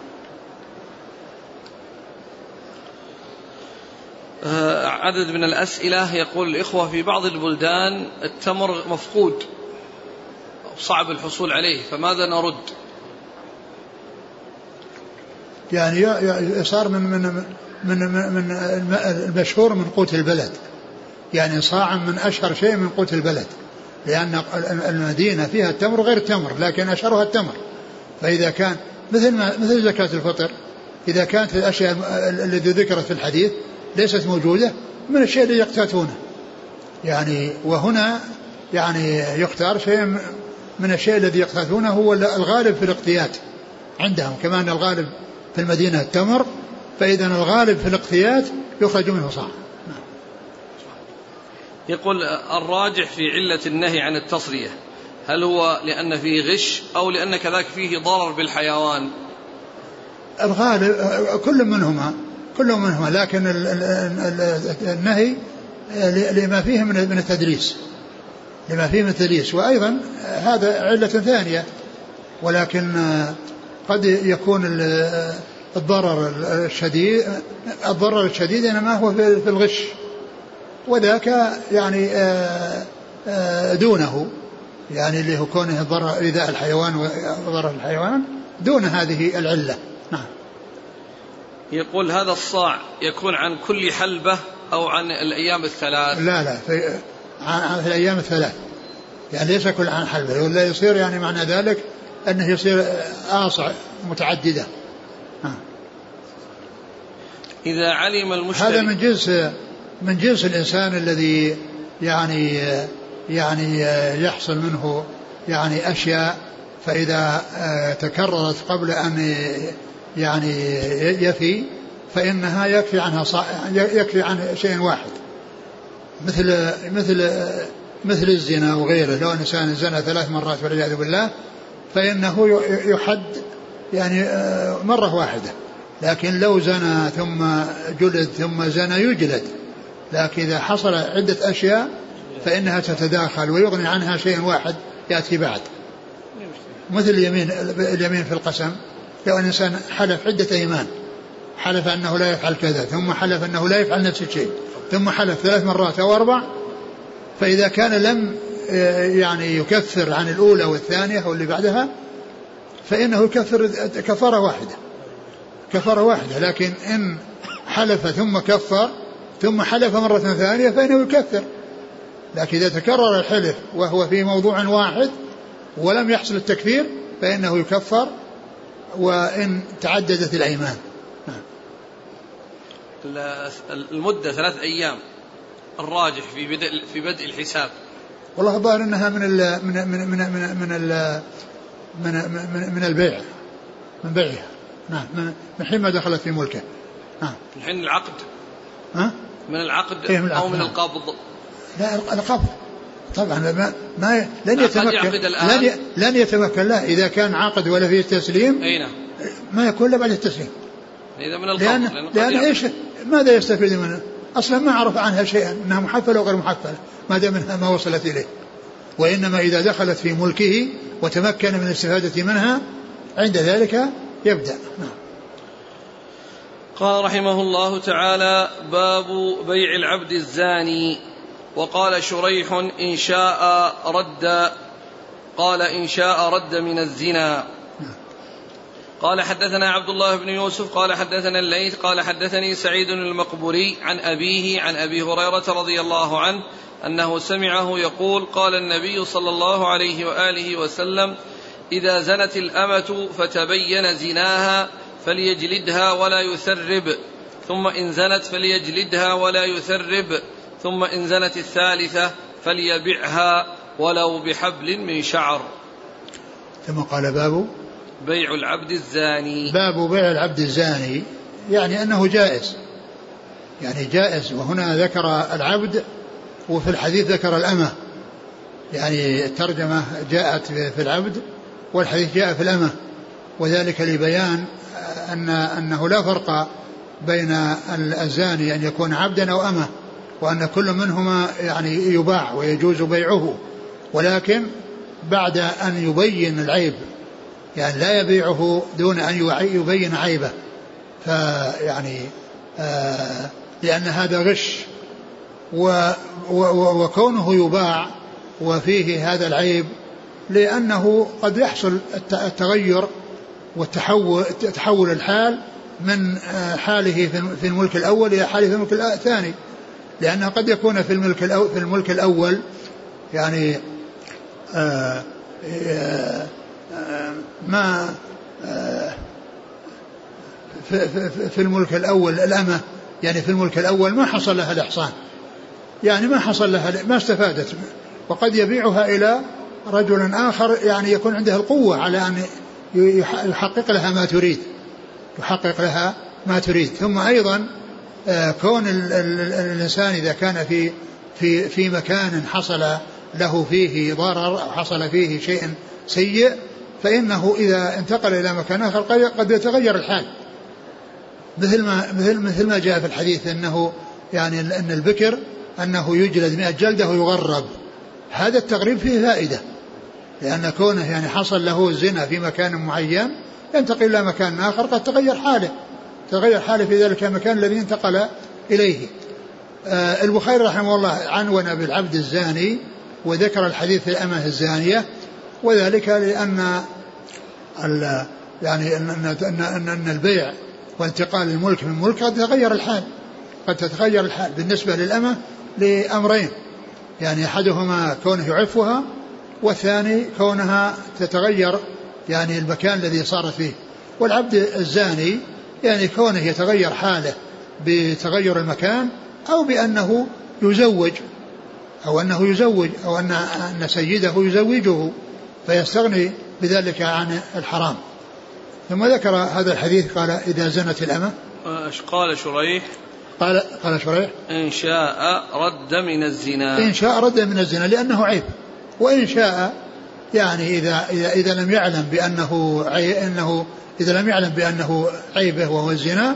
عدد من الأسئلة يقول الإخوة في بعض البلدان التمر مفقود صعب الحصول عليه فماذا نرد؟ يعني صار من من من من المشهور من قوت البلد. يعني صاع من أشهر شيء من قوت البلد. لأن المدينة فيها التمر غير التمر لكن أشهرها التمر. فإذا كان مثل ما مثل زكاة الفطر. إذا كانت الأشياء التي ذكرت في الحديث ليست موجودة من الشيء الذي يقتاتونه يعني وهنا يعني يختار شيء من الشيء الذي يقتاتونه هو الغالب في الاقتيات عندهم كما أن الغالب في المدينة التمر فإذا الغالب في الاقتيات يخرج منه صاع. يقول الراجح في علة النهي عن التصرية هل هو لأن فيه غش أو لأن كذلك فيه ضرر بالحيوان؟ الغالب كل منهما كل منهما لكن النهي لما فيه من التدريس لما فيه من التدريس وأيضا هذا علة ثانية ولكن قد يكون الضرر الشديد الضرر الشديد إنما هو في الغش. وذاك يعني آه، آه، دونه. يعني اللي هو كونه ضرر إيذاء الحيوان وضرر الحيوان دون هذه العلة. يقول هذا الصاع يكون عن كل حلبة أو عن الأيام الثلاث. لا لا في, عن في الأيام الثلاث. يعني ليس كل عن حلبة. ولا يصير يعني معنى ذلك أنه يصير آصع متعددة. إذا علم المشتري هذا من جنس من جنس الإنسان الذي يعني يعني يحصل منه يعني أشياء فإذا تكررت قبل أن يعني يفي فإنها يكفي عنها يكفي عن شيء واحد. مثل مثل مثل الزنا وغيره. لو الإنسان زنى ثلاث مرات والعياذ بالله فإنه يحد يعني مرة واحدة. لكن لو زنى ثم جلد ثم زنى يجلد. لكن إذا حصل عدة أشياء فإنها تتداخل ويغني عنها شيء واحد يأتي بعد. مثل اليمين اليمين في القسم. لو أن الإنسان حلف عدة أيمان حلف أنه لا يفعل كذا ثم حلف أنه لا يفعل نفس الشيء ثم حلف ثلاث مرات أو أربع فإذا كان لم يعني يكفر عن الأولى والثانية أو اللي بعدها فإنه يكفر كفارة واحدة كفارة واحدة لكن إن حلف ثم كفر ثم حلف مرة ثانية فإنه يكفر. لكن إذا تكرر الحلف وهو في موضوع واحد ولم يحصل التكفير فإنه يكفر وإن تعددت الأيمان. المدة ثلاث أيام. الراجح في بدء في بدء الحساب. والله الظاهر إنها من ال من من من من من, ال من, من, من البيع. من بيعها. نعم. من حين ما دخلت في ملكه. نعم. من حين العقد. ها؟ من العقد إيه من العقد. أو من نعم. القبض. لا القبض. طبعا ما, ما لن يتمكن لن, لن يتمكن. لا إذا كان عقد ولا فيه تسليم أي نعم. ما يكون إلا بعد التسليم. إذا من القبض لأن, لأن إيش؟ ماذا يستفيد منه؟ أصلا ما عرف عنها شيئا إنها محفلة وغير محفلة ما دام منها ما وصلت إليه. وإنما إذا دخلت في ملكه وتمكن من الاستفاده منها عند ذلك يبدأ. نعم. قال رحمه الله تعالى باب بيع العبد الزاني. وقال شريح إن شاء رد قال إن شاء رد من الزنا. قال حدثنا عبد الله بن يوسف قال حدثنا الليث قال حدثني سعيد المقبوري عن أبيه عن أبي هريرة رضي الله عنه أنه سمعه يقول قال النبي صلى الله عليه وآله وسلم إذا زنت الأمة فتبين زناها فليجلدها ولا يثرب ثم إن زنت فليجلدها ولا يثرب. ثم إن زنت الثالثة فليبعها ولو بحبل من شعر. ثم قال باب بيع العبد الزاني. باب بيع العبد الزاني يعني أنه جائز. يعني جائز وهنا ذكر العبد وفي الحديث ذكر الأمة. يعني الترجمة جاءت في العبد والحديث جاء في الأمة. وذلك لبيان أن أنه لا فرق بين الزاني أن يكون عبدا أو أمة. وأن كل منهما يعني يباع ويجوز بيعه ولكن بعد أن يبين العيب يعني لا يبيعه دون أن يبين عيبه. فيعني آه لأن هذا غش و وكونه يباع وفيه هذا العيب لأنه قد يحصل التغير والتحول تحول الحال من آه، حاله في الملك الأول إلى حاله في الملك الثاني. لأنه قد يكون في الملك في الملك الأول يعني آه، آه، ما في الملك الأول الأمة يعني في الملك الأول ما حصل لها الإحصان. يعني ما حصل لها ما استفادت. وقد يبيعها إلى رجل آخر يعني يكون عنده القوة على أن يحقق لها ما تريد. يحقق لها ما تريد. ثم أيضا آه، كون الإنسان إذا كان في في في مكان حصل له فيه ضرر أو حصل فيه شيء سيء فإنه إذا انتقل إلى مكان آخر قد يتغير الحال. مثل ما مثل مثل ما جاء في الحديث أنه يعني أن البكر أنه يجلد مئة جلدة ويغرب. هذا التغريب فيه فائدة لأن كونه يعني حصل له الزنا في مكان معين ينتقل إلى مكان آخر قد تغير حاله. تغير حاله في ذلك المكان الذي انتقل إليه. آه البخاري رحمه الله عنون بالعبد الزاني وذكر الحديث الأمة الزانية وذلك لأن يعني أن, أن, أن, أن البيع وانتقال الملك من ملك قد يتغير الحال. قد تتغير الحال بالنسبة للأمة لأمرين. يعني أحدهما كونه يعفها والثاني كونها تتغير يعني المكان الذي صارت فيه. والعبد الزاني يعني كونه يتغير حاله بتغير المكان أو بأنه يزوج أو أنه يزوج أو أن أن سيده يزوجه فيستغني بذلك عن الحرام. ثم ذكر هذا الحديث قال إذا زنت الأمة إيش قال شريح؟ قال قال شريح إن شاء رد من الزنا. إن شاء رد من الزنا لأنه عيب. وإن شاء يعني إذا إذا إذا لم يعلم بأنه عي أنه إذا لم يعلم بأنه عيبه وهو الزنا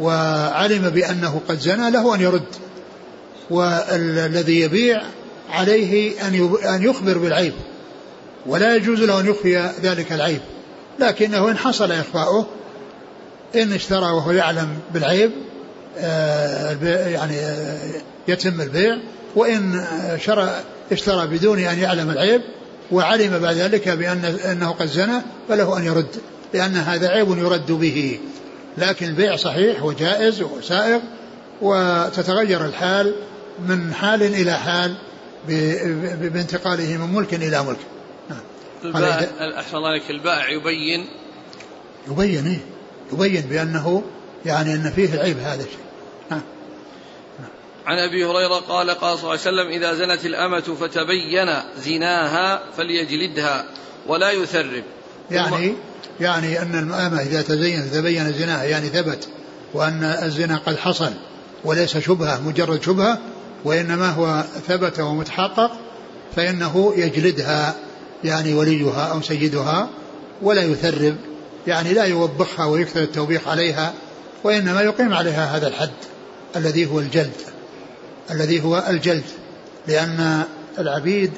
وعلم بأنه قد زنى له أن يرد. والذي يبيع عليه أن يخبر بالعيب. ولا يجوز له أن يخفي ذلك العيب. لكنه إن حصل إخفاؤه إن اشترى وهو يعلم بالعيب آه، يعني آه، يتم البيع. وإن شرى اشترى بدون أن يعلم العيب وعلم بعد ذلك بأن أنه قد زنى فله أن يرد. لأن هذا عيب يرد به. لكن البيع صحيح وجائز وسائغ وتتغير الحال من حال إلى حال بانتقاله من ملك إلى ملك. نعم. البائع أحسن الله عليك البائع يبين؟ يبين إيه. يبين بأنه يعني أن فيه العيب هذا الشيء. نعم. عن أبي هريرة قال قال صلى الله عليه وسلم إذا زنت الأمة فتبين زناها فليجلدها ولا يثرب. يعني يعني أن الأمة إذا تزين تبين زناها يعني ثبت وأن الزنا قد حصل وليس شبهة مجرد شبهة وإنما هو ثبت ومتحقق فإنه يجلدها يعني وليها أو سيدها ولا يثرب يعني لا يوبخها ويكثر التوبيخ عليها وإنما يقيم عليها هذا الحد الذي هو الجلد الذي هو الجلد لأن العبيد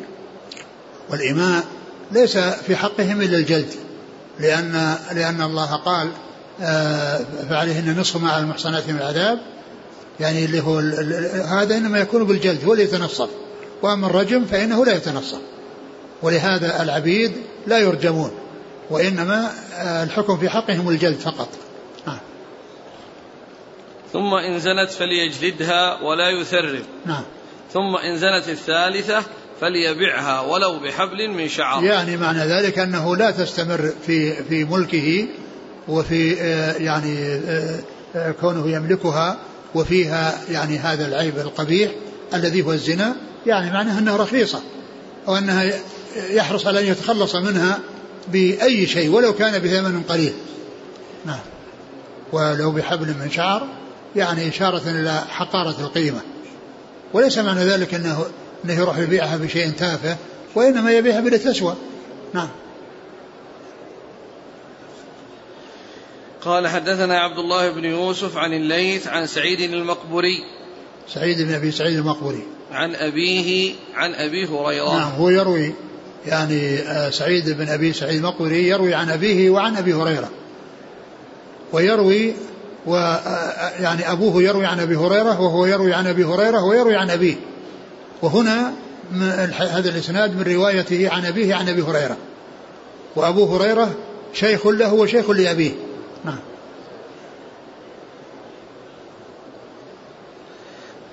والإماء ليس في حقهم إلا الجلد. لأن لأن الله قال آه، فعليهن نصف ما على المحصنات من العذاب. يعني اللي هو هذا إنما يكون بالجلد هو اللي يتنصف. وأما الرجم فإنه لا يتنصف. ولهذا العبيد لا يرجمون. وإنما آه، الحكم في حقهم الجلد فقط. ثم إن زنت فليجلدها ولا يثرب. نعم. ثم إن زنت الثالثة فليبعها ولو بحبل من شعر. يعني معنى ذلك أنه لا تستمر في في ملكه وفي آه، يعني آه، آه، كونه يملكها وفيها يعني هذا العيب القبيح الذي هو الزنا. يعني معناه أنها رخيصة أو أنها يحرص على أن يتخلص منها بأي شيء ولو كان بثمن قليل. نعم. ولو بحبل من شعر يعني إشارة إلى حقارة القيمة. وليس معنى ذلك أنه أنه يروح يبيعها بشيء تافه وإنما يبيعها بلا تسوى نعم. قال حدثنا عبد الله بن يوسف عن الليث عن سعيد المقبري سعيد بن أبي سعيد المقبري عن أبيه عن أبي هريرة. نعم هو يروي يعني آه، سعيد بن أبي سعيد المقبري يروي عن أبيه وعن أبي هريرة. ويروي و آه، يعني أبوه يروي عن أبي هريرة وهو يروي عن أبي هريرة ويروي عن أبيه. وهنا هذا الإسناد من روايته عن أبيه عن أبي هريرة. وأبو هريرة شيخ له وشيخ لأبيه. نعم.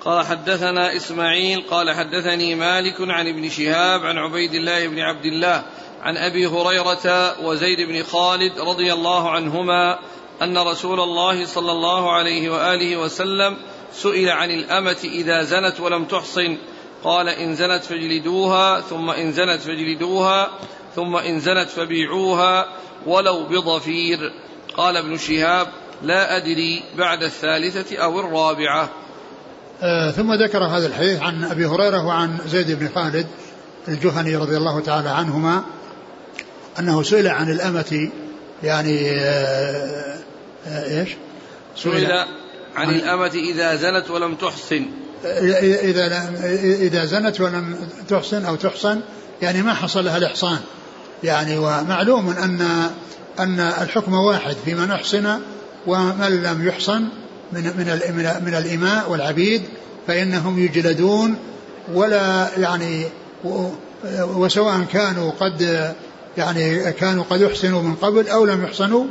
قال حدثنا إسماعيل قال حدثني مالك عن ابن شهاب عن عبيد الله بن عبد الله عن أبي هريرة وزيد بن خالد رضي الله عنهما أن رسول الله صلى الله عليه وآله وسلم سئل عن الأمة إذا زنت ولم تحصن. قال إن زنت فاجلدوها ثم إن زنت فاجلدوها ثم إن زنت فبيعوها ولو بضفير. قال ابن شهاب لا أدري بعد الثالثة أو الرابعة. آه ثم ذكر هذا الحديث عن أبي هريرة وعن زيد بن خالد الجهني رضي الله تعالى عنهما أنه سئل عن الأمة يعني آه آه إيش؟ سئل عن, عن الأمة إذا زنت ولم تحسن. إذا إذا زنت ولم تحسن أو تحصن يعني ما حصل لها الإحصان. يعني ومعلوم أن أن الحكم واحد في من أحصن ومن لم يحصن من من من الإماء والعبيد فإنهم يجلدون ولا يعني وسواء كانوا قد يعني كانوا قد أحسنوا من قبل أو لم يحصنوا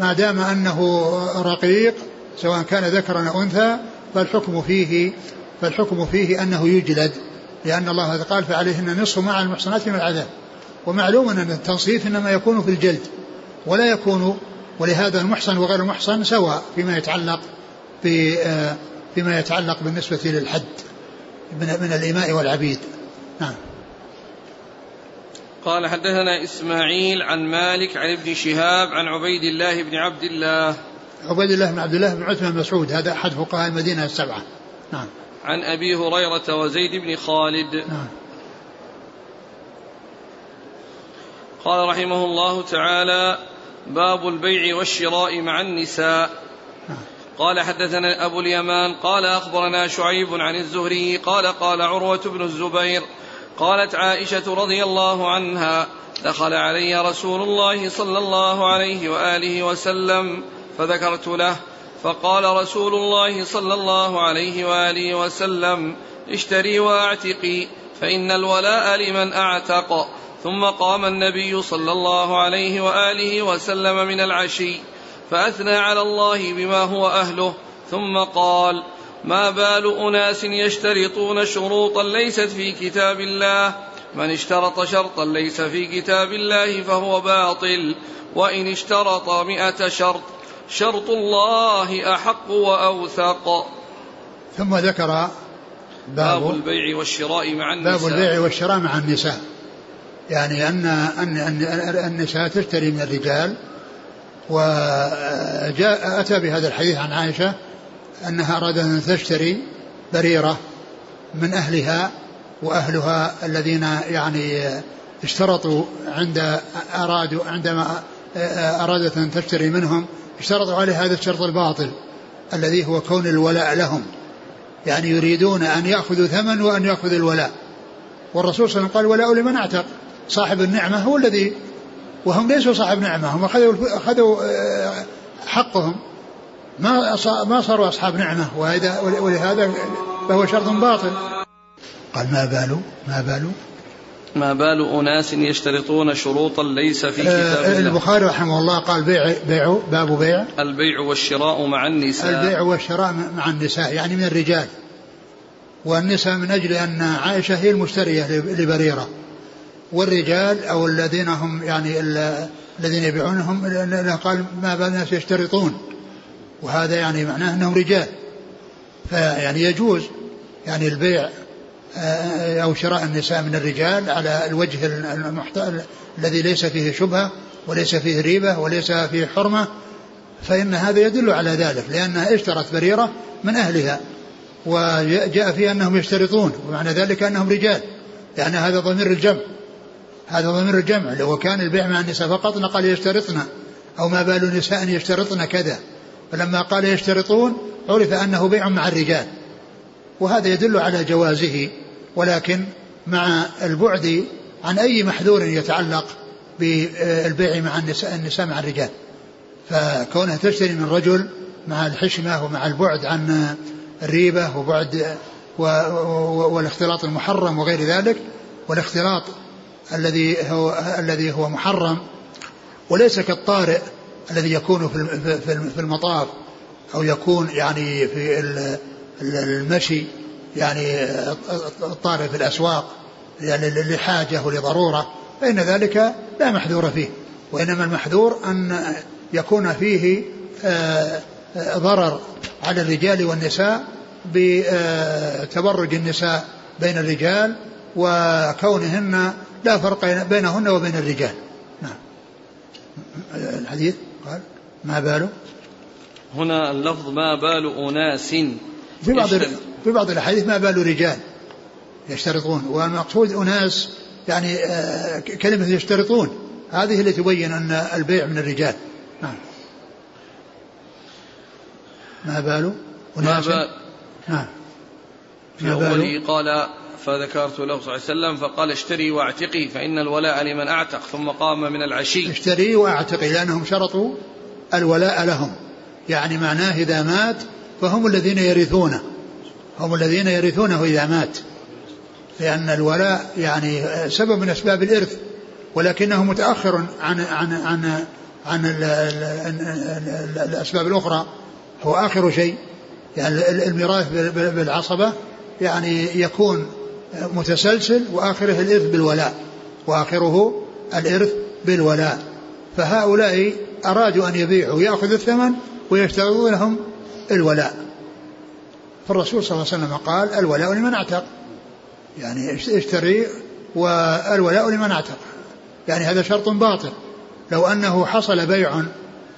ما دام أنه رقيق سواء كان ذكرا أو أنثى فالحكم فيه فالحكم فيه أنه يجلد لأن الله قال فعليهن نصف مع المحصنات من العذاب. ومعلوم أن التنصيف إنما يكون في الجلد ولا يكون ولهذا المحصن وغير المحصن سواء فيما يتعلق آه، فيما يتعلق بالنسبة للحد من, من الإماء والعبيد. نعم. قال حدثنا إسماعيل عن مالك عن ابن شهاب عن عبيد الله بن عبد الله. عبيد الله بن عبد الله بن عثمان مسعود هذا أحد فقهاء المدينة السبعة. نعم. عن أبي هريرة وزيد بن خالد. نعم. قال رحمه الله تعالى باب البيع والشراء مع النساء. قال حدثنا أبو اليمان قال أخبرنا شعيب عن الزهري قال قال عروة بن الزبير قالت عائشة رضي الله عنها دخل علي رسول الله صلى الله عليه وآله وسلم فذكرت له فقال رسول الله صلى الله عليه وآله وسلم اشتري واعتقي فإن الولاء لمن أعتق. ثم قام النبي صلى الله عليه وآله وسلم من العشي فأثنى على الله بما هو أهله. ثم قال ما بال أناس يشترطون شروطا ليست في كتاب الله. من اشترط شرطا ليس في كتاب الله فهو باطل وإن اشترط مائه شرط شرط الله أحق وأوثق. ثم ذكر باب, باب البيع والشراء مع النساء. باب البيع والشراء مع النساء. يعني أن أن أن النساء تشتري من الرجال وجاء أتى بهذا الحديث عن عائشة أنها أرادت أن تشتري بريرة من أهلها وأهلها الذين يعني اشترطوا عند أرادوا عندما أرادت أن تشتري منهم اشترطوا عليه هذا الشرط الباطل الذي هو كون الولاء لهم. يعني يريدون أن يأخذوا ثمن وأن يأخذوا الولاء. والرسول صلى الله عليه وسلم قال ولاء لمن أعتق؟ صاحب النعمة هو الذي وهم ليسوا صاحب نعمة هم أخذوا أخذوا آه، حقهم. ما ما صاروا أصحاب نعمة ولهذا فهو شرط باطل. قال ما بال ما بال ما بال أناس يشترطون شروطا ليس في آه، كتاب الله. البخاري رحمه الله قال بيع بيع باب بيع. البيع والشراء مع النساء. البيع والشراء مع النساء يعني من الرجال. والنساء من أجل أن عائشة هي المشترية لبريرة. والرجال أو الذين هم يعني الذين يبيعونهم قال ما بال الناس يشترطون. وهذا يعني معناه أنهم رجال. فيعني يجوز يعني البيع أو شراء النساء من الرجال على الوجه المحت... الذي ليس فيه شبهة وليس فيه ريبة وليس فيه حرمة فإن هذا يدل على ذلك لأنها اشترت بريرة من أهلها وجاء فيها أنهم يشترطون ومعنى ذلك أنهم رجال يعني هذا ضمير الجمع هذا ضمير الجمع لو كان البيع مع النساء فقط لقال يشترطن أو ما بال نساء يشترطن كذا فلما قال يشترطون عرف أنه بيع مع الرجال وهذا يدل على جوازه ولكن مع البعد عن أي محذور يتعلق بالبيع مع النساء, النساء مع الرجال. فكونها تشتري من رجل مع الحشمة ومع البعد عن الريبة وبعد والاختلاط المحرم وغير ذلك والاختلاط الذي هو الذي هو محرم وليس كالطارئ الذي يكون في المطاف أو يكون يعني في المشي يعني الطارئ في الأسواق يعني لحاجة ولضرورة فإن ذلك لا محذور فيه. وإنما المحذور أن يكون فيه آه، آه، ضرر على الرجال والنساء بتبرج النساء بين الرجال وكونهن لا فرق بينهن وبين الرجال. نعم. الحديث قال ما بال هنا اللفظ ما بال أناس في بعض في بعض الأحاديث ما بال رجال يشترطون والمقصود أناس يعني آه، كلمة يشترطون. هذه اللي تبين أن البيع من الرجال. نعم. ما بال أناس؟ ما بال نعم. في أوله قال فذكرت له صلى الله عليه وسلم فقال اشتري واعتقي فإن الولاء لمن أعتق ثم قام من العشي. اشتري واعتقي لأنهم شرطوا الولاء لهم. يعني معناه إذا مات فهم الذين يرثونه. هم الذين يرثونه إذا مات. لأن الولاء يعني سبب من أسباب الإرث ولكنه متأخر عن عن عن عن الأسباب الأخرى. هو آخر شيء يعني الميراث بالعصبة يعني يكون متسلسل وآخره الإرث بالولاء وآخره الإرث بالولاء. فهؤلاء أرادوا أن يبيعوا ويأخذوا الثمن ويشترطون لهم الولاء. فالرسول صلى الله عليه وسلم قال الولاء لمن اعتق. يعني اشتري والولاء لمن اعتق. يعني هذا شرط باطل. لو أنه حصل بيع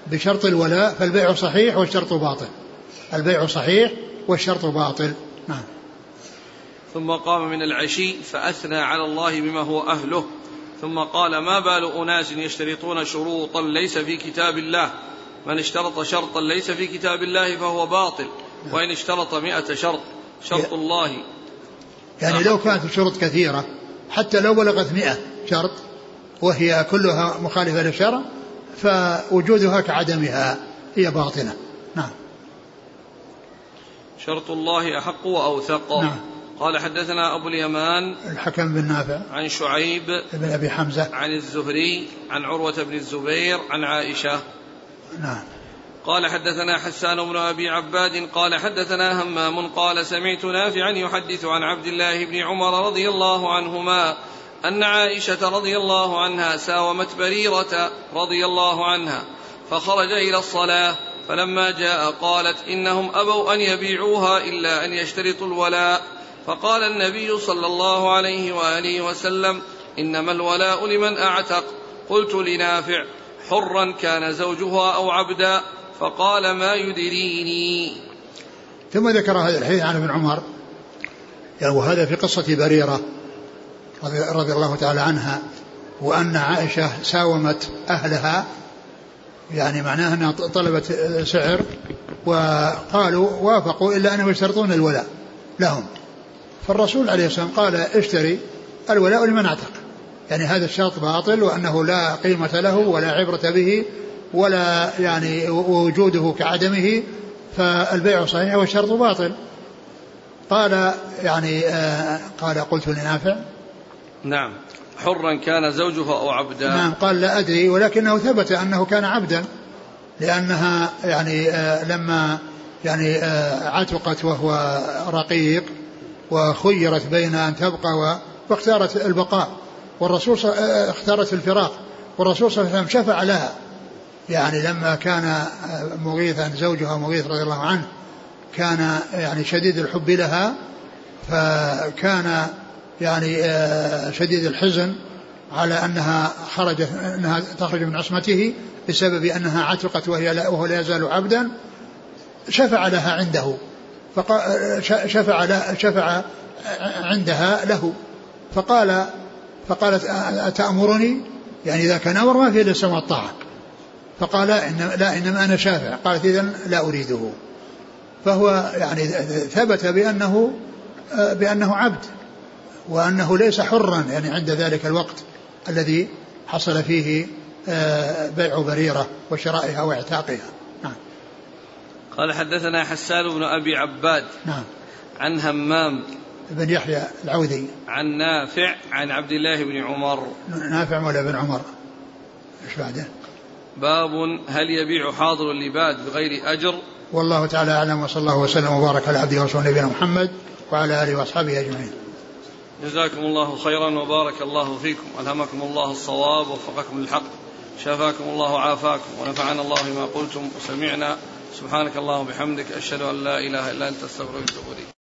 بشرط الولاء فالبيع صحيح والشرط باطل. البيع صحيح والشرط باطل. نعم. ثم قام من العشي فأثنى على الله بما هو أهله. ثم قال ما بال أناس يشترطون شروطا ليس في كتاب الله؟ من اشترط شرطا ليس في كتاب الله فهو باطل. وإن اشترط مئة شرط شرط الله. يعني لو كانت الشروط كثيرة حتى لو بلغت مئة شرط وهي كلها مخالفة للشرع فوجودها كعدمها هي باطلة. نعم. شرط الله أحق وأوثق. نعم. قال حدثنا أبو اليمان الحكم بن نافع. عن شعيب بن أبي حمزة. عن الزهري عن عروة بن الزبير عن عائشة. نعم. قال حدثنا حسان بن أبي عباد قال حدثنا همام قال سمعت نافعا يحدث عن عبد الله بن عمر رضي الله عنهما أن عائشة رضي الله عنها ساومت بريرة رضي الله عنها فخرج إلى الصلاة فلما جاء قالت إنهم أبوا أن يبيعوها إلا أن يشترطوا الولاء فقال النبي صلى الله عليه وآله وسلم إنما الولاء لمن أعتق قلت لنافع حرا كان زوجها أو عبدا فقال ما يدريني. ثم ذكر هذا الحديث عن ابن عمر. وهذا في قصة بريرة رضي الله تعالى عنها وأن عائشة ساومت أهلها يعني معناه أنها طلبت سعر وقالوا وافقوا إلا أنهم يشترطون الولاء لهم. فالرسول عليه الصلاة والسلام قال اشتري الولاء لمن أعتق. يعني هذا الشرط باطل وأنه لا قيمة له ولا عبرة به ولا يعني وجوده كعدمه فالبيع صحيح والشرط باطل. قال يعني آه قال قلت لنافع. نعم. حرا كان زوجها أو عبدا. نعم قال لا أدري ولكنه ثبت أنه كان عبدا لأنها يعني آه لما يعني آه عتقت وهو رقيق وخيرت بين أن تبقى واختارت البقاء والرسول اختارت الفراق والرسول صلى الله عليه وسلم شفع لها. يعني لما كان مغيثا زوجها مغيث رضي الله عنه كان يعني شديد الحب لها فكان يعني آه، شديد الحزن على أنها خرجت أنها تخرج من عصمته بسبب أنها عتقت وهي لا وهو لا يزال عبدا شفع لها عنده. شفع شفع عندها له. فقال فقالت أتأمرني؟ يعني إذا كان أمر ما في إلا السمع والطاعة فقال إن لا إنما أنا شافع. قالت إذا لا أريده. فهو يعني ثبت بأنه بأنه عبد وأنه ليس حرا يعني عند ذلك الوقت الذي حصل فيه بيع بريرة وشرائها وإعتاقها. نعم. قال حدثنا حسان بن أبي عباد نعم. عن همام بن يحيى العوذي. عن نافع عن عبد الله بن عمر. نافع ولا بن عمر. إيش بعده؟ باب هل يبيع حاضر اللباد بغير أجر؟ والله تعالى أعلم وصلى الله وسلم وبارك على عبده ورسوله نبينا محمد وعلى آله وأصحابه أجمعين. جزاكم الله خيرا وبارك الله فيكم. ألهمكم الله الصواب ووفقكم للحق شافاكم الله وعافاكم ونفعنا الله بما قلتم وسمعنا. سبحانك اللهم وبحمدك أشهد أن لا إله إلا أنت أستغفرك وأتوب إليك.